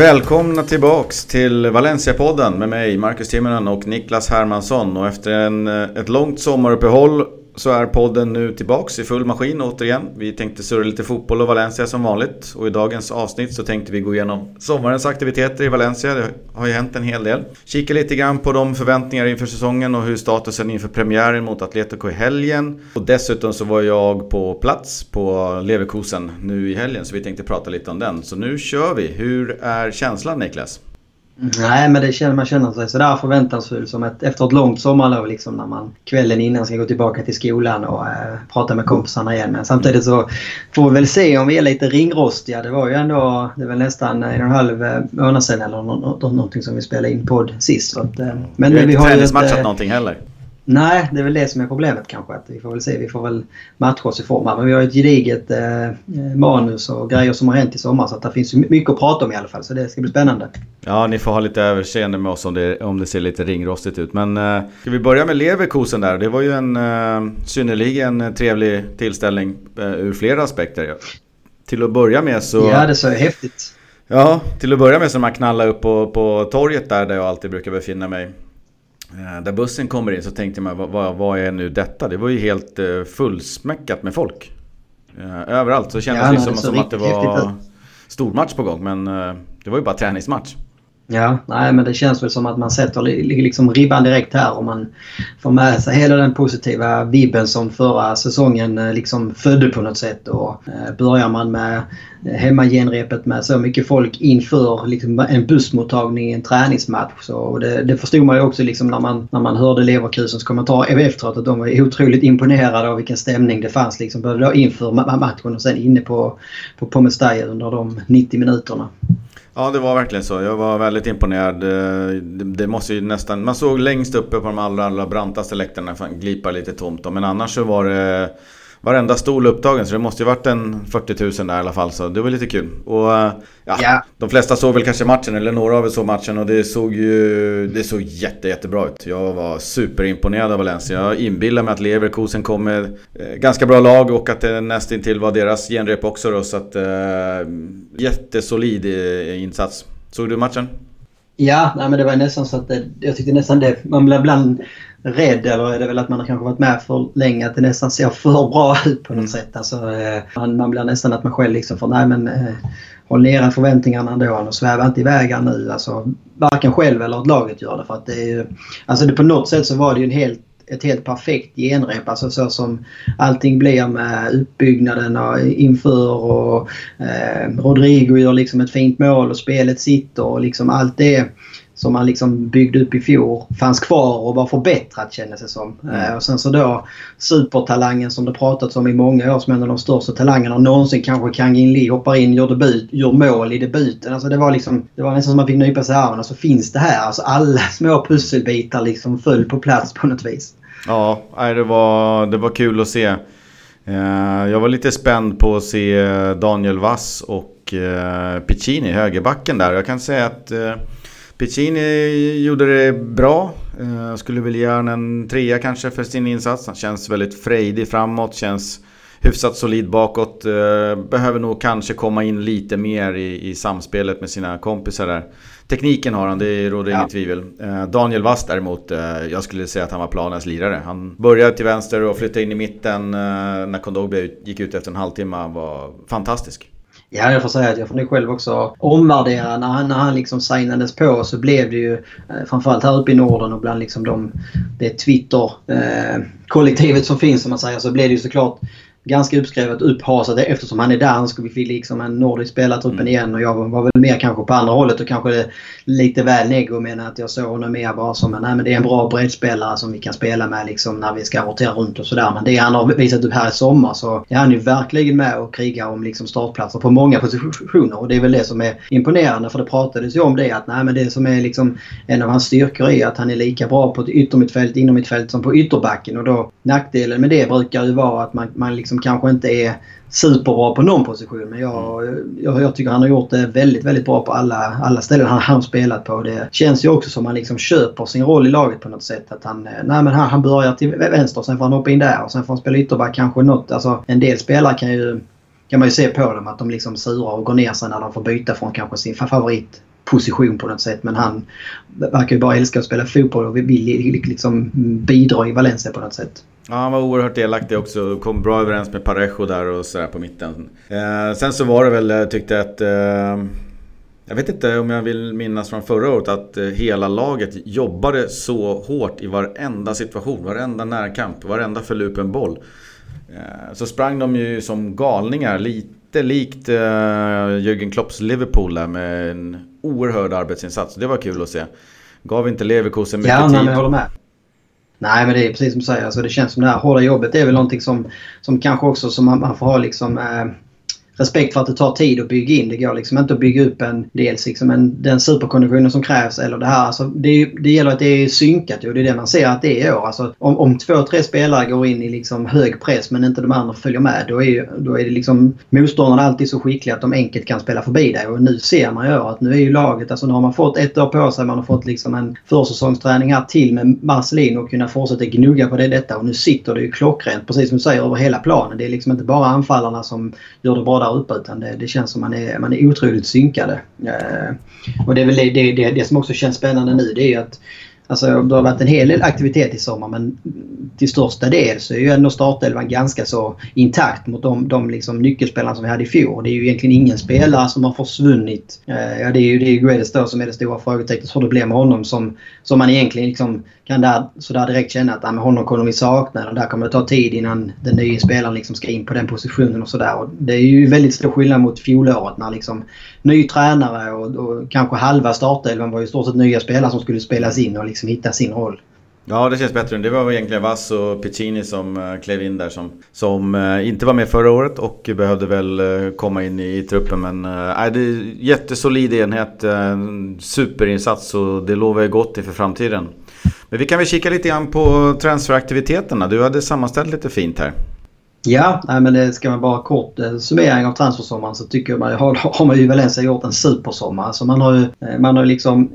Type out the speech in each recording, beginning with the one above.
Välkomna tillbaks till Valencia-podden med mig, Marcus Timonen och Niklas Hermansson. Och efter en, eh, ett långt sommaruppehåll så är podden nu tillbaks i full maskin återigen. Vi tänkte surra lite fotboll och Valencia som vanligt. Och i dagens avsnitt så tänkte vi gå igenom sommarens aktiviteter i Valencia. Det har ju hänt en hel del. Kika lite grann på de förväntningar inför säsongen och hur statusen inför premiären mot Atletico i helgen. Och dessutom så var jag på plats på Leverkusen nu i helgen så vi tänkte prata lite om den. Så nu kör vi. Hur är känslan Niklas? Nej, men det känner, man känner sig sådär förväntansfull som ett, efter ett långt sommarlov liksom när man kvällen innan ska gå tillbaka till skolan och äh, prata med kompisarna igen. Men samtidigt så får vi väl se om vi är lite ringrostiga. Det var ju ändå, det var nästan en och en halv eh, månad sedan eller någonting som vi spelade in podd sist. Så att, äh, men vi har ju inte träningsmatchat någonting heller. Nej, det är väl det som är problemet kanske. Att vi får väl se. Vi får väl matcha oss i form här. Men vi har ett gediget eh, manus och grejer som har hänt i sommar. Så att det finns mycket att prata om i alla fall. Så det ska bli spännande. Ja, ni får ha lite överseende med oss om det, om det ser lite ringrostigt ut. Men eh, ska vi börja med Leverkusen där? Det var ju en eh, synnerligen trevlig tillställning eh, ur flera aspekter. Till att börja med så... Ja, det så häftigt. Ja, till att börja med så man knallar upp på, på torget där, där jag alltid brukar befinna mig. Eh, där bussen kommer in så tänkte man, vad, vad är nu detta? Det var ju helt eh, fullsmäckat med folk. Eh, överallt så kändes ja, det som, som att det var stormatch på gång. Men det var ju bara träningsmatch. Ja, nej men det känns väl som att man sätter liksom ribban direkt här och man får med sig hela den positiva vibben som förra säsongen eh, liksom födde på något sätt. Och eh, börjar man med eh, hemmagenrepet med så mycket folk inför liksom en bussmottagning i en träningsmatch. Så det, det förstod man ju också liksom när, man, när man hörde Leverkusens kommentar e- efteråt att de var otroligt imponerade av vilken stämning det fanns liksom både inför matchen och sen inne på, på, på under de 90 minuterna. Ja, det var verkligen så. Jag var väldigt imponerad. Eh, det, måste ju nästan... Man såg längst uppe på de allra, allra brantaste läktarna glipa lite tomt. Men annars så var det varenda stol upptagen så det måste ju varit en 40 000 där i alla fall så det var lite kul. Och eh, ja, yeah. de flesta såg väl kanske matchen eller några av er såg matchen och det såg ju det såg jätte, jättebra ut. Jag var superimponerad av Valencia. Jag inbillar mig att Leverkusen kom med eh, ganska bra lag och att det nästintill var deras genrep också då så att eh, jättesolid eh, insats. Såg du matchen? Ja, nej, men det var nästan så att jag tyckte nästan det. Man blev ibland rädd eller är det väl att man har kanske varit med för länge att det nästan ser för bra ut på något mm. sätt. Alltså, eh, man, man blir nästan att man själv liksom får nej men eh, håll nere förväntningarna ändå och sväva inte iväg här nu. Alltså, varken själv eller att laget gör det. För att det är alltså det, på något sätt så var det ju en helt ett helt perfekt genrep. Alltså så som allting blir med utbyggnaden och inför och eh, Rodrigo gör liksom ett fint mål och spelet sitter och liksom allt det som man liksom byggde upp i fjol fanns kvar och var förbättrat kändes det som. Mm. Eh, och sen så då supertalangen som det pratats om i många år som en av de största talangerna någonsin kanske Kangin Lee hoppar in, gör debut, gör mål i debuten. Alltså det var liksom, det var nästan som man fick nypa sig i armen. Alltså finns det här? Alltså alla små pusselbitar liksom föll på plats på något vis. Ja, det var, det var kul att se. Eh, jag var lite spänd på att se Daniel Vass och eh, Piccini, högerbacken där. Jag kan säga att Piccini gjorde det bra. Jag skulle väl ge en trea kanske för sin insats. Han känns väldigt frejdig framåt, känns hyfsat solid bakåt. Behöver nog kanske komma in lite mer i, i samspelet med sina kompisar där. Tekniken har han, det råder ja. inget tvivel. Daniel Wass däremot, jag skulle säga att han var planens lirare. Han började till vänster och flyttade in i mitten när Kondogbia gick ut efter en halvtimme. Han var fantastisk. Ja, jag får säga att jag får nog själv också omvärdera. När han, när han liksom signades på så blev det ju eh, framförallt här uppe i Norden och bland liksom de, det Twitter-kollektivet eh, som finns som man säger så blev det ju såklart ganska uppskrivet upphasat eftersom han är dansk och vi fick liksom en nordisk spelartruppen mm. igen. Och jag var väl mer kanske på andra hållet och kanske lite väl nego men att jag såg honom mer bara som en, nej, men det är en bra breddspelare som vi kan spela med liksom när vi ska rotera runt och sådär. Men det han har visat upp här i sommar så är han ju verkligen med och krigar om liksom startplatser på många positioner. Och det är väl det som är imponerande för det pratades ju om det att nej, men det som är liksom en av hans styrkor är att han är lika bra på ett yttermittfält, inom mittfält som på ytterbacken. Och då nackdelen med det brukar ju vara att man, man liksom Liksom kanske inte är superbra på någon position. Men jag, jag, jag, tycker han har gjort det väldigt, väldigt bra på alla, alla ställen han har spelat på. Det känns ju också som att han liksom köper sin roll i laget på något sätt. Att han, eh, nej men han, han börjar till vänster, sen får han hoppa in där och sen får han spela ytterback kanske något. Alltså, en del spelare kan ju kan man ju se på dem att de liksom surar och går ner sig när de får byta från kanske sin favorit position på något sätt. Men han verkar ju bara älska att spela fotboll och vill liksom bidra i Valencia på något sätt. Ja, han var oerhört delaktig också. Kom bra överens med Parejo där och sådär på mitten. Eh, sen så var det väl, jag tyckte att... Eh, jag vet inte om jag vill minnas från förra året att eh, hela laget jobbade så hårt i varenda situation, varenda närkamp, varenda förlupen boll. Eh, så sprang de ju som galningar, lite likt eh, Jürgen Klopps Liverpool där med en oerhörd arbetsinsats. Det var kul att se. Gav inte Leverkusen mycket ja, tid. Ja, jag håller med. Nej, men det är precis som du säger. Alltså, det känns som det här hårda jobbet är väl någonting som, som kanske också som man, man får ha liksom... Eh, respekt för att det tar tid att bygga in. Det går liksom inte att bygga upp en, dels liksom en, den superkonditionen som krävs eller det här. Alltså det, det gäller att det är synkat och det är det man ser att det är i år. Alltså om, om två, tre spelare går in i liksom hög press men inte de andra följer med då är, då är det liksom motståndarna alltid så skickliga att de enkelt kan spela förbi dig. Och nu ser man ju att nu är ju laget, alltså nu har man fått ett år på sig, man har fått liksom en försäsongsträning här till med Marcelino och kunna fortsätta gnugga på det detta och nu sitter det ju klockrent precis som du säger över hela planen. Det är liksom inte bara anfallarna som gör det bra där uppe utan det, det känns som man är, man är otroligt synkade. Eh, och det är väl det, det, det, det som också känns spännande nu det är att Alltså det har varit en hel del aktivitet i sommar men till största del så är ju ändå startelvan ganska så intakt mot de, de liksom nyckelspelarna som vi hade i fjol. Det är ju egentligen ingen spelare som har försvunnit. Eh, ja, det är ju det är då som är det stora frågetecknet hur det blir med honom som, som man egentligen liksom kan där, så där direkt känna att ja, med honom kommer vi sakna och där kommer det ta tid innan den nya spelaren liksom ska in på den positionen och sådär. Det är ju väldigt stor skillnad mot fjolåret när liksom ny tränare och, och kanske halva startelvan var ju stort sett nya spelare som skulle spelas in och liksom hitta sin roll. Ja, det känns bättre. Det var egentligen Vass och Piccini som eh, klev in där som, som eh, inte var med förra året och behövde väl eh, komma in i, i truppen. Men äh, det är jättesolid enhet, superinsats och det lovar ju gott inför framtiden. Men vi kan väl kika lite grann på transferaktiviteterna. Du hade sammanställt lite fint här. Ja, nej, men det ska man bara kort eh, summering av transfersommaren så tycker man har, har man ju Valencia gjort en supersommar. Alltså man har ju eh, man har liksom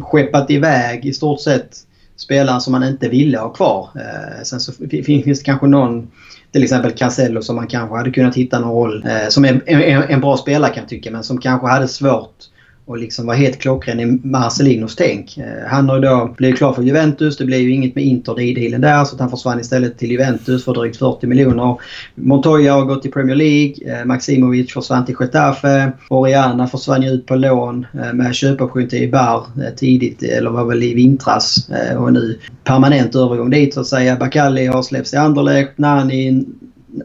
skeppat iväg i stort sett spelare som man inte ville ha kvar. Eh, sen så finns det kanske någon till exempel Casello som man kanske hade kunnat hitta någon roll. Eh, som är en, en bra spelare kan jag tycka men som kanske hade svårt och liksom var helt klockren i Marcelinos tänk. Eh, han har då blivit klar för Juventus. Det blev ju inget med Inter-dealen där så han försvann istället till Juventus för drygt 40 miljoner. Montoya har gått till Premier League. Eh, Maximovic försvann till Getafe. Oriana försvann ju ut på lån eh, med köpoption till Ibar tidigt, eller var väl i vintras. Och nu permanent övergång dit så att säga. Bakalli har släppts till Anderlecht. Nani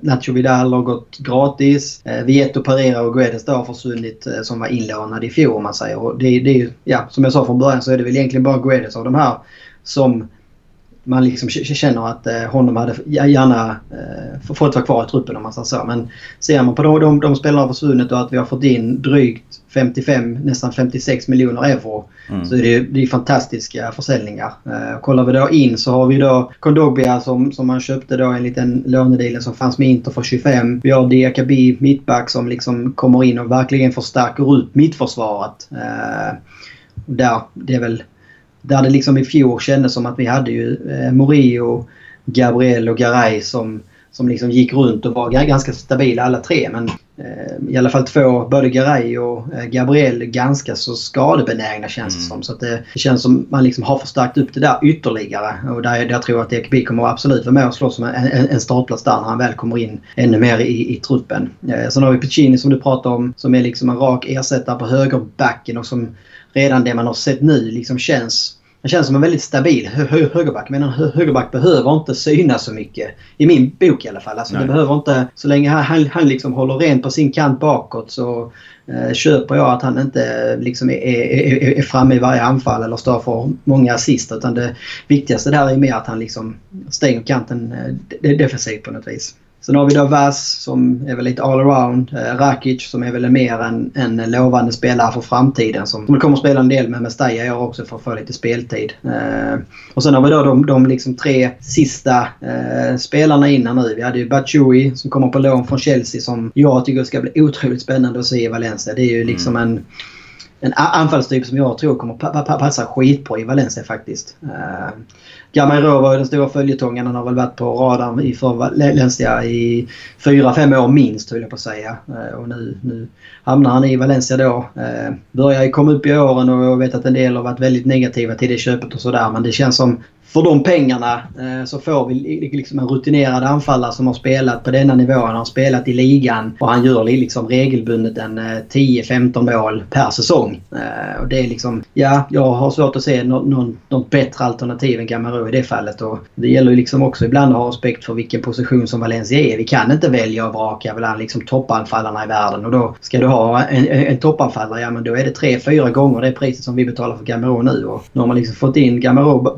Nacho Vidal har gått gratis. Eh, Vieto Pereira och Guedes har försvunnit eh, som var inlånade i fjol om man säger. Och det, det är ja, som jag sa från början så är det väl egentligen bara Guedes av de här som man liksom känner att eh, honom hade gärna eh, fått vara kvar i truppen om man säger så. Men ser man på de, de, de spelarna har försvunnit och att vi har fått in drygt 55, nästan 56 miljoner euro. Mm. Så är det, det är fantastiska försäljningar. Eh, kollar vi då in så har vi då Kondogbia som, som man köpte då en liten lånedel som fanns med Inter för 25. Vi har Diakabi mittback som liksom kommer in och verkligen förstärker upp mittförsvaret. Eh, där, det är väl där det liksom i fjol kändes som att vi hade ju eh, Morio, Gabriel och Garay som, som liksom gick runt och var ganska stabila alla tre. Men i alla fall två, både Garay och eh, Gabriel, ganska så skadebenägna känns det mm. som. Så att det, det känns som man liksom har förstärkt upp det där ytterligare. Och där, jag tror att Ekeby kommer absolut vara med och slåss om en, en, startplats där när han väl kommer in ännu mer i, i truppen. Eh, sen har vi Piccini som du pratade om som är liksom en rak ersättare på högerbacken och som redan det man har sett nu liksom känns han känns som en väldigt stabil hö högerback. Men en hö högerback behöver inte synas så mycket. I min bok i alla fall. Alltså, det behöver inte, så länge han, han liksom håller rent på sin kant bakåt så eh, köper jag att han inte liksom är, är, är, framme i varje anfall eller står för många assist. Utan det viktigaste där är mer att han liksom stänger kanten eh, defensivt på något vis. Sen har vi då Vass som är väl lite allround. Eh, Rakic som är väl mer en, en lovande spelare för framtiden som kommer att spela en del med Mestalla i år också för att få lite speltid. Eh, och sen har vi då de, de liksom tre sista eh, spelarna innan nu. Vi hade ju Batshuayi som kommer på lån från Chelsea som jag tycker ska bli otroligt spännande att se i Valencia. Det är ju liksom mm. en en anfallstyp som jag tror kommer passa skitbra i Valencia faktiskt. Uh, Gamero var den stora följetongen. Han har väl varit på radarn i Valencia i fyra, fem år minst höll jag på att säga. Eh, och nu, nu hamnar han i Valencia då. Eh, börjar börjar komma upp i åren och jag vet att en del har varit väldigt negativa till det köpet och sådär. Men det känns som för de pengarna eh, så får vi liksom en rutinerad anfallare som har spelat på denna nivå. Han har spelat i ligan och han gör liksom regelbundet en eh, 10-15 mål per säsong. Eh, och det är liksom, ja, jag har svårt att se något, något bättre alternativ än Gamero i det fallet. Och det gäller ju liksom också ibland att ha respekt för vilken position som Valencia är. Vi kan inte välja och vraka bland liksom toppanfallarna i världen. Och då ska du ha en, en toppanfallare, ja men då är det 3-4 gånger det priset som vi betalar för Gamero nu. Och nu har man liksom fått in Gamero,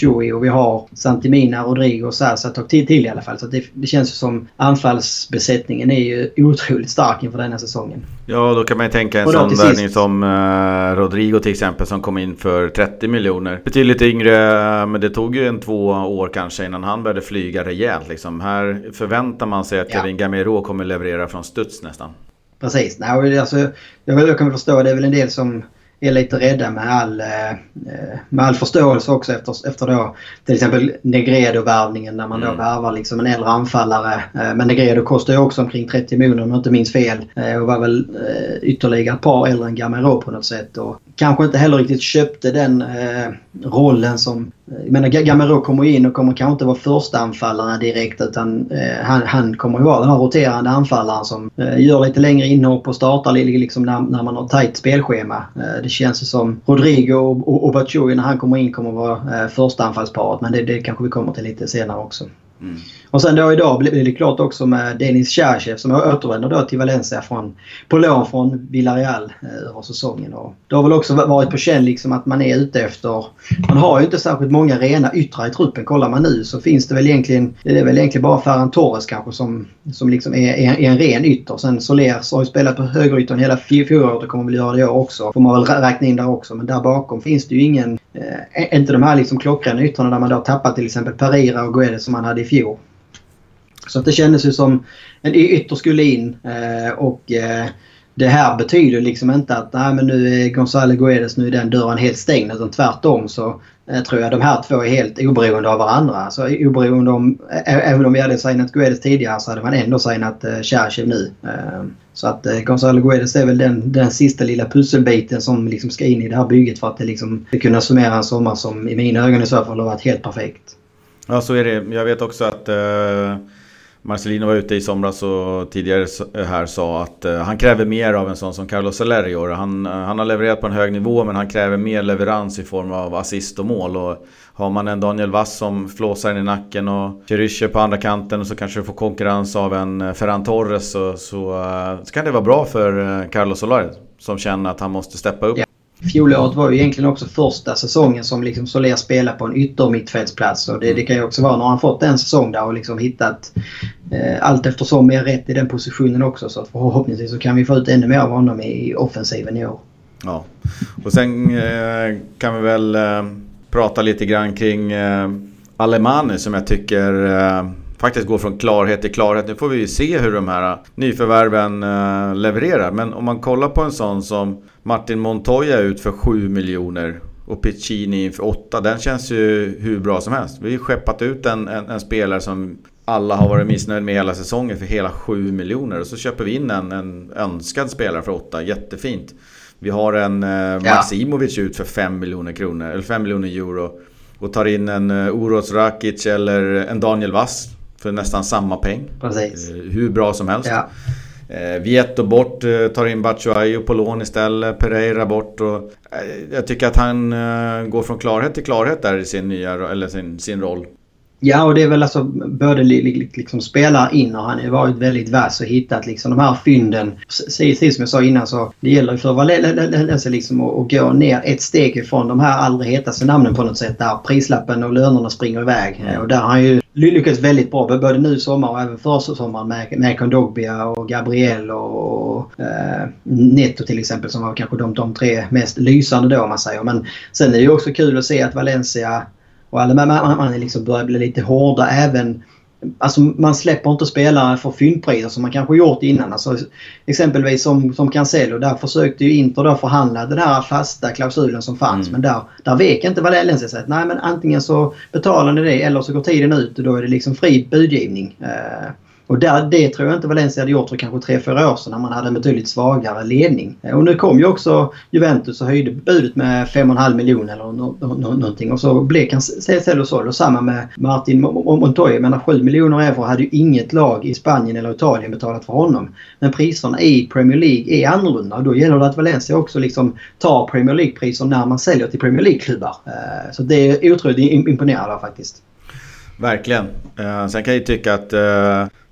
Batshuayi och vi har Santimina, Rodrigo och Sasa ett tag till, till i alla fall. Så det, det känns ju som anfallsbesättningen är ju otroligt stark inför denna säsongen. Ja, då kan man ju tänka en sån värvning som uh, Rodrigo till exempel som kom in för 30 miljoner. Betydligt yngre, men det tog ju en två år kanske innan han började flyga rejält. Liksom. Här förväntar man sig att ja. Kevin Gamero kommer leverera från studs nästan. Precis. Nej, alltså, jag, jag kan förstå, det är väl en del som är lite rädda med all, eh, med all förståelse också efter, efter då till exempel Negredo-värvningen när man då mm. värvar liksom en äldre anfallare. Eh, men Negredo kostar ju också omkring 30 miljoner om jag inte minns fel. Eh, och var väl ytterligare ett par äldre än Gamero på något sätt. Och kanske inte heller riktigt köpte den rollen som jag menar Gamero kommer in och kommer kanske inte vara första anfallaren direkt utan eh, han, han kommer ju vara den här roterande anfallaren som eh, gör lite längre inhopp och startar liksom när, när man har tajt spelschema. Eh, det känns ju som Rodrigo och, och, Batshuayi när han kommer in kommer vara eh, första anfallsparet men det, det kanske vi kommer till lite senare också. Mm. Och sen då idag blev det klart också med Denis Cherchev som återvänder då till Valencia från, på lån från Villarreal eh, över säsongen. Och det har väl också varit på känn liksom att man är ute efter... Man har ju inte särskilt många rena yttrar i truppen. Kollar man nu så finns det väl egentligen... Det är väl egentligen bara Ferran Torres kanske som, som liksom är, är, är en ren ytter. Sen Soler har ju spelat på högeryttern hela fjolåret och kommer väl göra det i år också. Får man väl räkna in där också. Men där bakom finns det ju ingen... Eh, inte de här liksom klockrena yttrarna där man då tappat till exempel Pereira och Guedes som man hade i fjol. Så det kändes ju som en ytter skulle in eh, och eh, det här betyder liksom inte att nej, men nu är Gonzalo Guedes, nu är den dörren helt stängd. Utan tvärtom så eh, tror jag de här två är helt oberoende av varandra. Alltså oberoende om, även om vi hade signat Guedes tidigare så hade man ändå signat eh, Cherchev nu. Eh, så att eh, Gonzalo Guedes är väl den, den sista lilla pusselbiten som liksom ska in i det här bygget för att det liksom ska kunna summera en sommar som i mina ögon i så fall har varit helt perfekt. Ja så är det. Jag vet också att eh Marcelino var ute i somras och tidigare här sa att eh, han kräver mer av en sån som Carlos Soler Han, år. han har levererat på en hög nivå men han kräver mer leverans i form av assist och mål. Och har man en Daniel Vass som flåsar i nacken och Cherysche på andra kanten så kanske du får konkurrens av en eh, Ferran Torres så, så, så, kan det vara bra för Carlos Soler som känner att han måste steppa upp. Fjolåret var ju egentligen också första säsongen som liksom Soler spelade på en yttermittfältsplats. Och det, det kan ju också vara när han fått en säsong där och liksom hittat eh, allt eftersom mer rätt i den positionen också. Så att förhoppningsvis så kan vi få ut ännu mer av honom i offensiven i år. Ja, och sen eh, kan vi väl eh, prata lite grann kring eh, Alemani som jag tycker eh, faktiskt går från klarhet till klarhet. Nu får vi ju se hur de här nyförvärven eh, levererar. Men om man kollar på en sån som Martin Montoya ut för 7 miljoner och Piccini för 8. Den känns ju hur bra som helst. Vi har ju skeppat ut en, en, en spelare som alla har varit missnöjda med hela säsongen för hela 7 miljoner. Och så köper vi in en, en önskad spelare för 8. Jättefint. Vi har en eh, Maximovic ut för 5 miljoner kronor, eller 5 miljoner euro. Och tar in en uh, Uros Rakic eller en Daniel Wass för nästan samma peng. Precis. Eh, hur bra som helst. Ja. Eh, Vieto bort, eh, tar in Batshuayi på lån istället. Pereira bort. Och, jag tycker att han går från klarhet till klarhet där i sin, nya, eller sin, sin roll. Ja, och det är väl alltså både liksom spelare in och han har varit väldigt vass och hittat liksom de här fynden. Precis som jag sa innan så det gäller för Valencia liksom att gå ner ett steg ifrån de här allra hetaste namnen på något sätt där prislappen och lönerna springer iväg. Och där har han ju lyckats väldigt bra både nu i sommar och även förra sommaren med, med Kondogbia och Gabriel och, eh, Netto till exempel som var kanske de, de tre mest lysande då om man säger. Men sen är det ju också kul att se att Valencia och alla man, man liksom börjar bli lite hårda även Alltså man släpper inte spelare för fyndpriser som man kanske gjort innan. Alltså, exempelvis som, som Cancelo. Där försökte ju Inter då förhandla den här fasta klausulen som fanns. Mm. Men där, där vek inte Valencia sig. Nej men antingen så betalar ni det eller så går tiden ut och då är det liksom fri budgivning. Eh, och där, det tror jag inte Valencia hade gjort för kanske 3-4 år sedan när man hade en betydligt svagare ledning. Eh, och nu kom ju också Juventus och höjde budet med 5,5 miljoner eller no, no, no, någonting. Och så blev Cancelo såld. Och samma med Martin Montoya. Jag menar 7 miljoner euro hade ju inget lag i Spanien eller Italien betalat för honom. Men priserna i Premier League är annorlunda och då gäller det att Valencia också liksom tar Premier League-priser när man säljer till Premier League-klubbar. Eh, så det är otroligt imponerande faktiskt. Verkligen. Eh, sen kan jag ju tycka att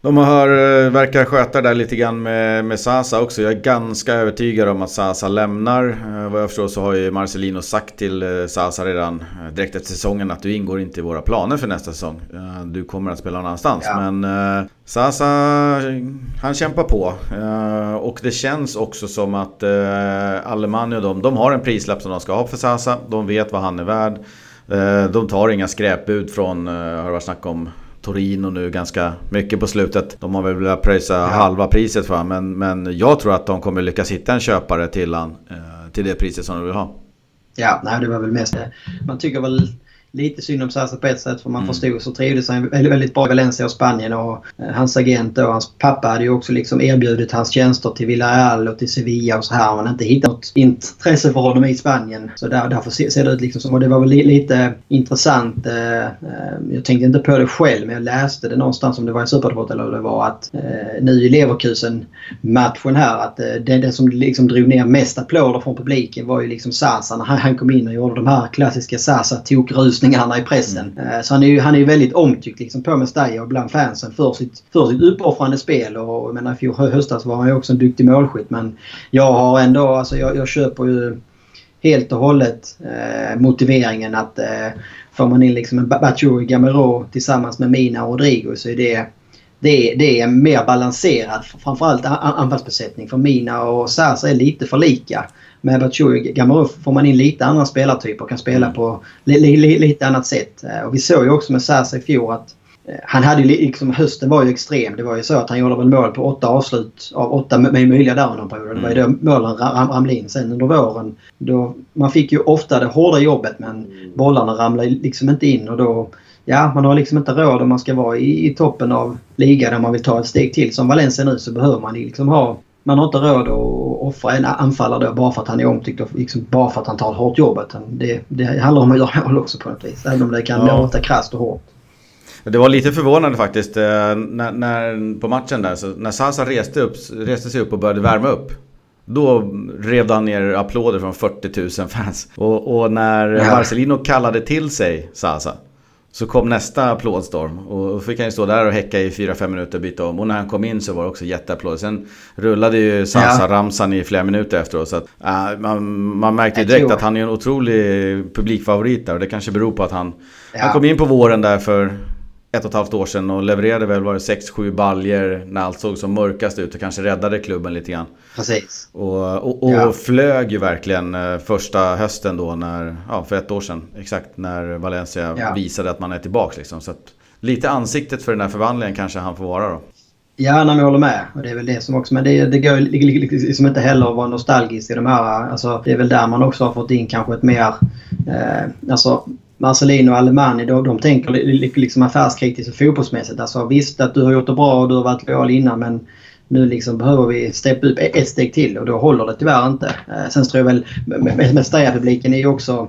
de har, eh, verkar sköta det där lite grann med, med Sasa också. Jag är ganska övertygad om att Sasa lämnar. Eh, vad jag förstår så har ju Marcelino sagt till eh, Sasa redan direkt efter säsongen att du ingår inte i våra planer för nästa säsong. Du kommer att spela någon annanstans. Ja. Men Sasa, han kämpar på. Och det känns också som att Alemani och de, de har en prislapp som de ska ha för Sasa. De vet vad han är värd. De tar inga skräpbud från, har det varit snack om Torino nu ganska mycket på slutet. De har väl velat pröjsa ja. halva priset för. Men, men jag tror att de kommer lyckas hitta en köpare till han eh, till det priset som de vill ha. Ja, nej det var väl mest det. Man tycker väl lite synd om Sasa på ett sätt för man mm. förstod så trivdes han väldigt, väldigt bra i Valencia och Spanien och eh, hans agent och hans pappa hade ju också liksom erbjudit hans tjänster till Villarreal och till Sevilla och så här. Man har inte hittat något intresse för honom i Spanien. Så där, därför ser det ut liksom som, och det var väl lite intressant. Eh, eh, jag tänkte inte på det själv men jag läste det någonstans om det var i Supersport eller det var att nu i Leverkusen matchen här att det, det som liksom drog ner mest applåder från publiken var ju liksom Sasa när han kom in och gjorde de här klassiska Sasa tokrusningarna rusningarna i pressen. Mm. Eh, så han är ju han är väldigt omtyckt liksom på Mestalla och bland fansen för sitt, för sitt uppoffrande spel. Och jag menar, i fjol höstas var han ju också en duktig målskytt. Men jag har ändå, alltså jag, jag köper ju helt och hållet eh, motiveringen att eh, får man in liksom en Batshuri Gamero tillsammans med Mina och Rodrigo så är det det, det är mer balanserad framförallt anfallsbesättning. För Mina och Sasa är lite för lika med Batshuayi Gamaruf får man in lite andra spelartyper och kan spela mm. på li, li, lite annat sätt. Eh, och vi såg ju också med Sasa i fjol att eh, han hade ju liksom, hösten var ju extrem. Det var ju så att han gjorde väl mål på åtta avslut av åtta möjliga där under perioden. Det var ju mm. då målen ram, ramlade in. Sen under våren, då, man fick ju ofta det hårda jobbet men bollarna ramlade liksom inte in och då Ja, man har liksom inte råd om man ska vara i, i toppen av ligan där man vill ta ett steg till. Som Valencia nu så behöver man liksom ha man har inte råd att offra en anfallare då bara för att han är omtyckt och liksom bara för att han tar ett hårt jobb. Det, det handlar om att göra mål också på något vis. Även om det kan ja. låta krasst och hårt. Det var lite förvånande faktiskt eh, när, när, på matchen där. Så när Sasa reste, upp, reste sig upp och började värma upp. Då rev han ner applåder från 40 000 fans. Och, och när ja. Marcelino kallade till sig Sasa. Så kom nästa applådstorm och fick han ju stå där och häcka i 4-5 minuter och byta om. Och när han kom in så var det också jätteapplåder. Sen rullade ju Sansa-ramsan i flera minuter efteråt. Så att, äh, man, man märkte direkt att han är en otrolig publikfavorit där. Och det kanske beror på att han, ja. han kom in på våren där för ett och ett halvt år sedan och levererade väl var det 6-7 baljer när allt såg som mörkast ut och kanske räddade klubben lite grann. Precis. Och, och, och ja. flög ju verkligen eh, första hösten då när, ja för ett år sedan exakt när Valencia ja. visade att man är tillbaka liksom. Så att, lite ansiktet för den här förvandlingen kanske han får vara då. Ja, jag håller med. Och det är väl det som också... Men det, det går liksom inte heller att vara nostalgisk i de här... Alltså, det är väl där man också har fått in kanske ett mer... Eh, alltså Marcelino och Alemani, de, de tänker liksom affärskritiskt och fotbollsmässigt. Alltså visst att du har gjort det bra och du har varit lojal innan men nu liksom behöver vi steppa upp ett steg till och då håller det tyvärr inte. Eh, sen tror jag väl Mestalla-publiken är ju också...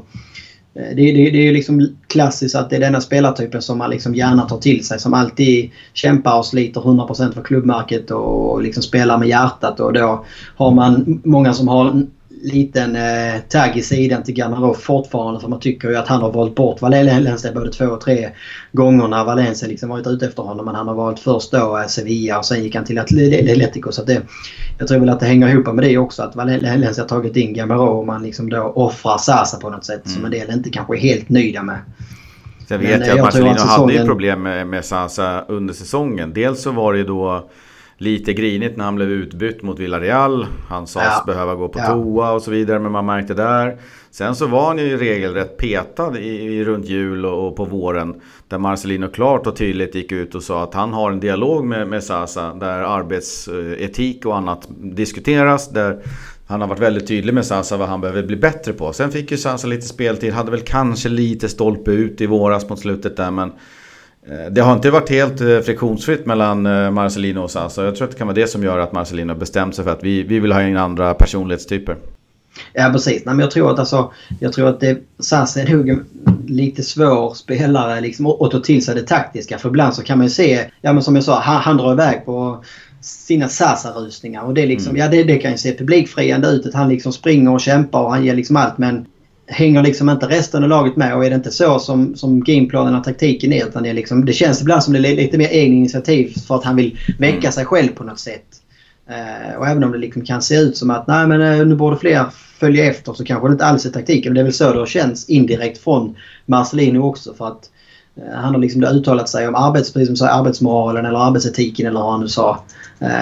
Eh, det, det, det är ju liksom klassiskt att det är denna spelartypen som man liksom gärna tar till sig. Som alltid kämpar och sliter 100% för klubbmärket och liksom spelar med hjärtat. Och då har man många som har liten eh, tagg i sidan till Gamarov fortfarande för man tycker ju att han har valt bort Valencia både två och tre gånger när Valencia liksom varit ute efter honom. Men han har valt först då eh, Sevilla och sen gick han till Atletico. Så det, jag tror väl att det hänger ihop med det också att Valencia har tagit in Gamarov och man liksom då offrar Sasa på något sätt mm. som en del inte kanske är helt nöjda med. Sen vet Men, jag att Marcelino hade ju problem med, med Sasa under säsongen. Dels så var det ju då lite grinigt när han blev utbytt mot Villarreal. Han sades ja. behöva gå på ja. toa och så vidare men man märkte där. Sen så var han ju regelrätt petad i, i runt jul och, och, på våren. Där Marcelino klart och tydligt gick ut och sa att han har en dialog med, med Sasa. Där arbetsetik och annat diskuteras. Där han har varit väldigt tydlig med Sasa vad han behöver bli bättre på. Sen fick ju Sasa lite speltid. Hade väl kanske lite stolpe ut i våras mot slutet där men det har inte varit helt eh, friktionsfritt mellan eh, Marcelino och Sasa. Jag tror att det kan vara det som gör att Marcelino bestämt sig för att vi, vi vill ha in andra personlighetstyper. Ja precis. Nej, men jag tror att, alltså, jag tror att det, Sasa är nog en lite svår spelare liksom, att ta till sig det taktiska. För ibland så kan man ju se, ja men som jag sa, han, han drar iväg på sina Sasa-rusningar. Och det, liksom, mm. ja, det, det kan ju se publikfriande ut. Att han liksom springer och kämpar och han ger liksom allt. Men hänger liksom inte resten av laget med och är det inte så som, som gameplanen och taktiken är utan det, är liksom, det känns ibland som det är lite mer egen initiativ för att han vill väcka sig själv på något sätt. Uh, och även om det liksom kan se ut som att nej men eh, nu borde fler följa efter så kanske det inte alls är taktiken. Men det är väl så det känns indirekt från Marcelino också för att uh, han har liksom uttalat sig om arbets, som arbetsmoralen eller arbetsetiken eller vad han nu sa.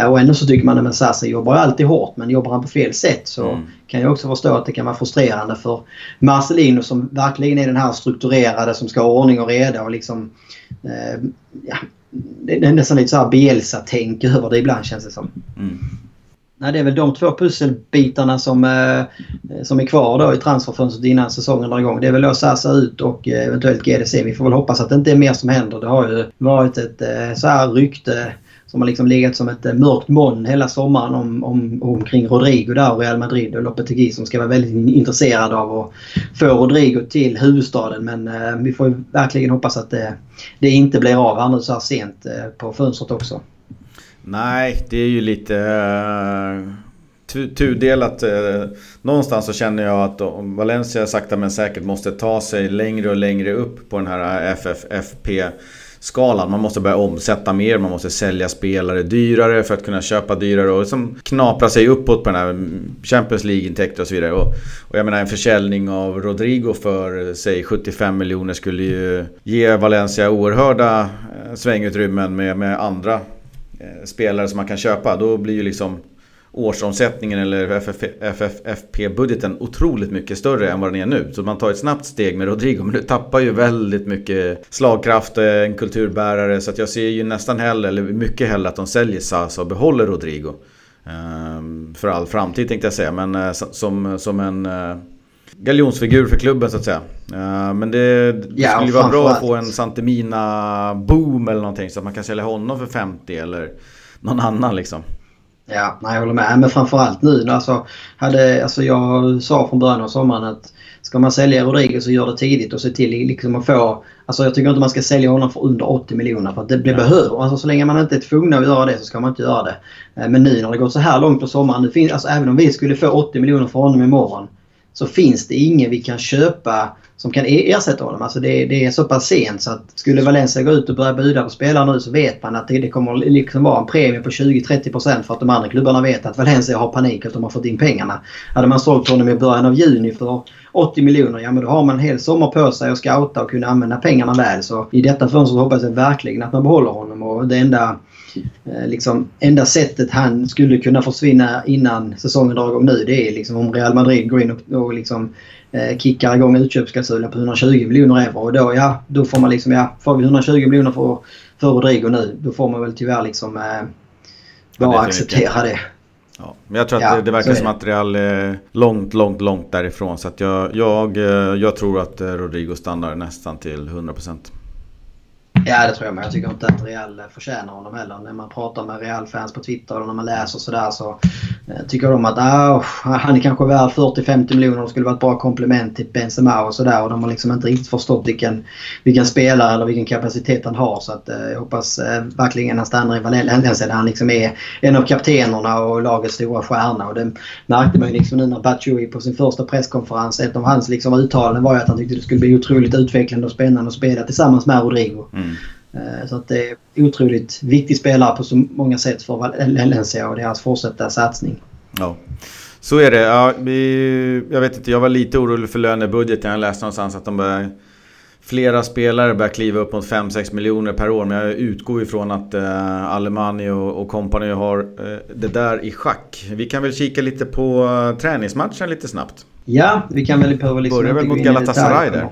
Och ändå så tycker man att Sassi jobbar alltid hårt men jobbar han på fel sätt så mm kan jag också förstå att det kan vara frustrerande för Marcelino som verkligen är den här strukturerade som ska ha ordning och reda och liksom... Eh, ja, det är nästan lite så här Bielsa-tänk över det ibland känns det som. Mm. Nej, det är väl de två pusselbitarna som, eh, som är kvar då i transferfönstret innan säsongen drar igång. Det är väl då Sasa ut och eh, eventuellt GDC. Vi får väl hoppas att det inte är mer som händer. Det har ju varit ett eh, så här rykte som har liksom legat som ett eh, mörkt moln hela sommaren om, om, omkring Rodrigo där och Real Madrid och Lopetegui som ska vara väldigt intresserad av att få Rodrigo till huvudstaden. Men eh, vi får verkligen hoppas att det, det inte blir av här nu så här sent eh, på fönstret också. Nej, det är ju lite uh, tudelat. Eh, någonstans så känner jag att Valencia sakta men säkert måste ta sig längre och längre upp på den här FFFP skalan. Man måste börja omsätta mer, man måste sälja spelare dyrare för att kunna köpa dyrare och liksom knapra sig uppåt på den här Champions League-intäkter och så vidare. Och, och jag menar en försäljning av Rodrigo för säg 75 miljoner skulle ju ge Valencia oerhörda eh, svängutrymmen med, med andra eh, spelare som man kan köpa. Då blir ju liksom årsomsättningen eller FFP-budgeten otroligt mycket större än vad den är nu. Så man tar ett snabbt steg med Rodrigo men du tappar ju väldigt mycket slagkraft, en kulturbärare. Så att jag ser ju nästan hellre, eller mycket hellre att de säljer Sasa och behåller Rodrigo. Ehm, för all framtid tänkte jag säga, men eh, som, som en eh, galjonsfigur för klubben så att säga. Men det, det ja, skulle ju vara bra att få en Santemina-boom eller någonting så att man kan sälja honom för 50 eller någon annan liksom. Ja, nej, jag håller med. Men framförallt nu. Alltså, hade, alltså jag sa från början av sommaren att ska man sälja Rodriguez så gör det tidigt och se till liksom att få... Alltså jag tycker inte man ska sälja honom för under 80 miljoner för att det blir ja. behöver. Alltså så länge man inte är tvungen att göra det så ska man inte göra det. Eh, men nu när det gått så här långt på sommaren. Det finns, alltså även om vi skulle få 80 miljoner för honom imorgon så finns det ingen vi kan köpa som kan e- ersätta honom. Alltså det, det, är så pass sent så att skulle Valencia gå ut och börja buda på spelare nu så vet man att det, det kommer liksom vara en premie på 20-30% för att de andra klubbarna vet att Valencia har panik att de har fått in pengarna. Hade man sålt honom i början av juni för 80 miljoner, ja men då har man en hel sommar på sig att scouta och kunna använda pengarna väl. Så i detta fönstret hoppas jag verkligen att man behåller honom och det enda eh, liksom, enda sättet han skulle kunna försvinna innan säsongen drar igång nu det är liksom om Real Madrid går in och, och liksom, kickar igång utköpsklausulen på 120 miljoner euro. Och då, ja, då får man liksom, ja, får vi 120 miljoner för, för Rodrigo nu då får man väl tyvärr liksom eh, bara ja, acceptera det. Ja, men jag tror att ja, det, det verkar som att Real är långt, långt, långt därifrån. Så att jag, jag, eh, jag tror att Rodrigo stannar nästan till 100%. Ja, det tror jag med. Jag tycker inte att Real förtjänar honom heller. När man pratar med Real-fans på Twitter och när man läser sådär så eh, tycker de att ah, han är kanske värd 40-50 miljoner och skulle vara ett bra komplement till Benzema och sådär. Och de har liksom inte riktigt förstått vilken, vilken spelare eller vilken kapacitet han har. Så att, eh, jag hoppas eh, verkligen han stannar i Valencia där han liksom är en av kaptenerna och lagets stora stjärna. Och det märkte man ju liksom nu när Batshuayi på sin första presskonferens, ett av hans liksom uttalanden var ju att han tyckte det skulle bli otroligt utvecklande och spännande att spela tillsammans med Rodrigo. Mm. Eh, så att det är otroligt viktig spelare på så många sätt för Valencia och deras fortsatta satsning. Ja. Så är det. Ja, vi, jag vet inte, jag var lite orolig för lönebudgeten. Jag läste någonstans att de börjar flera spelare börjar kliva upp mot 5-6 miljoner per år. Men jag utgår ifrån att eh, Alemani och, och company har eh, det där i schack. Vi kan väl kika lite på eh, träningsmatchen lite snabbt. Ja, vi kan väl behöva liksom Börjar väl mot Galatasaray där.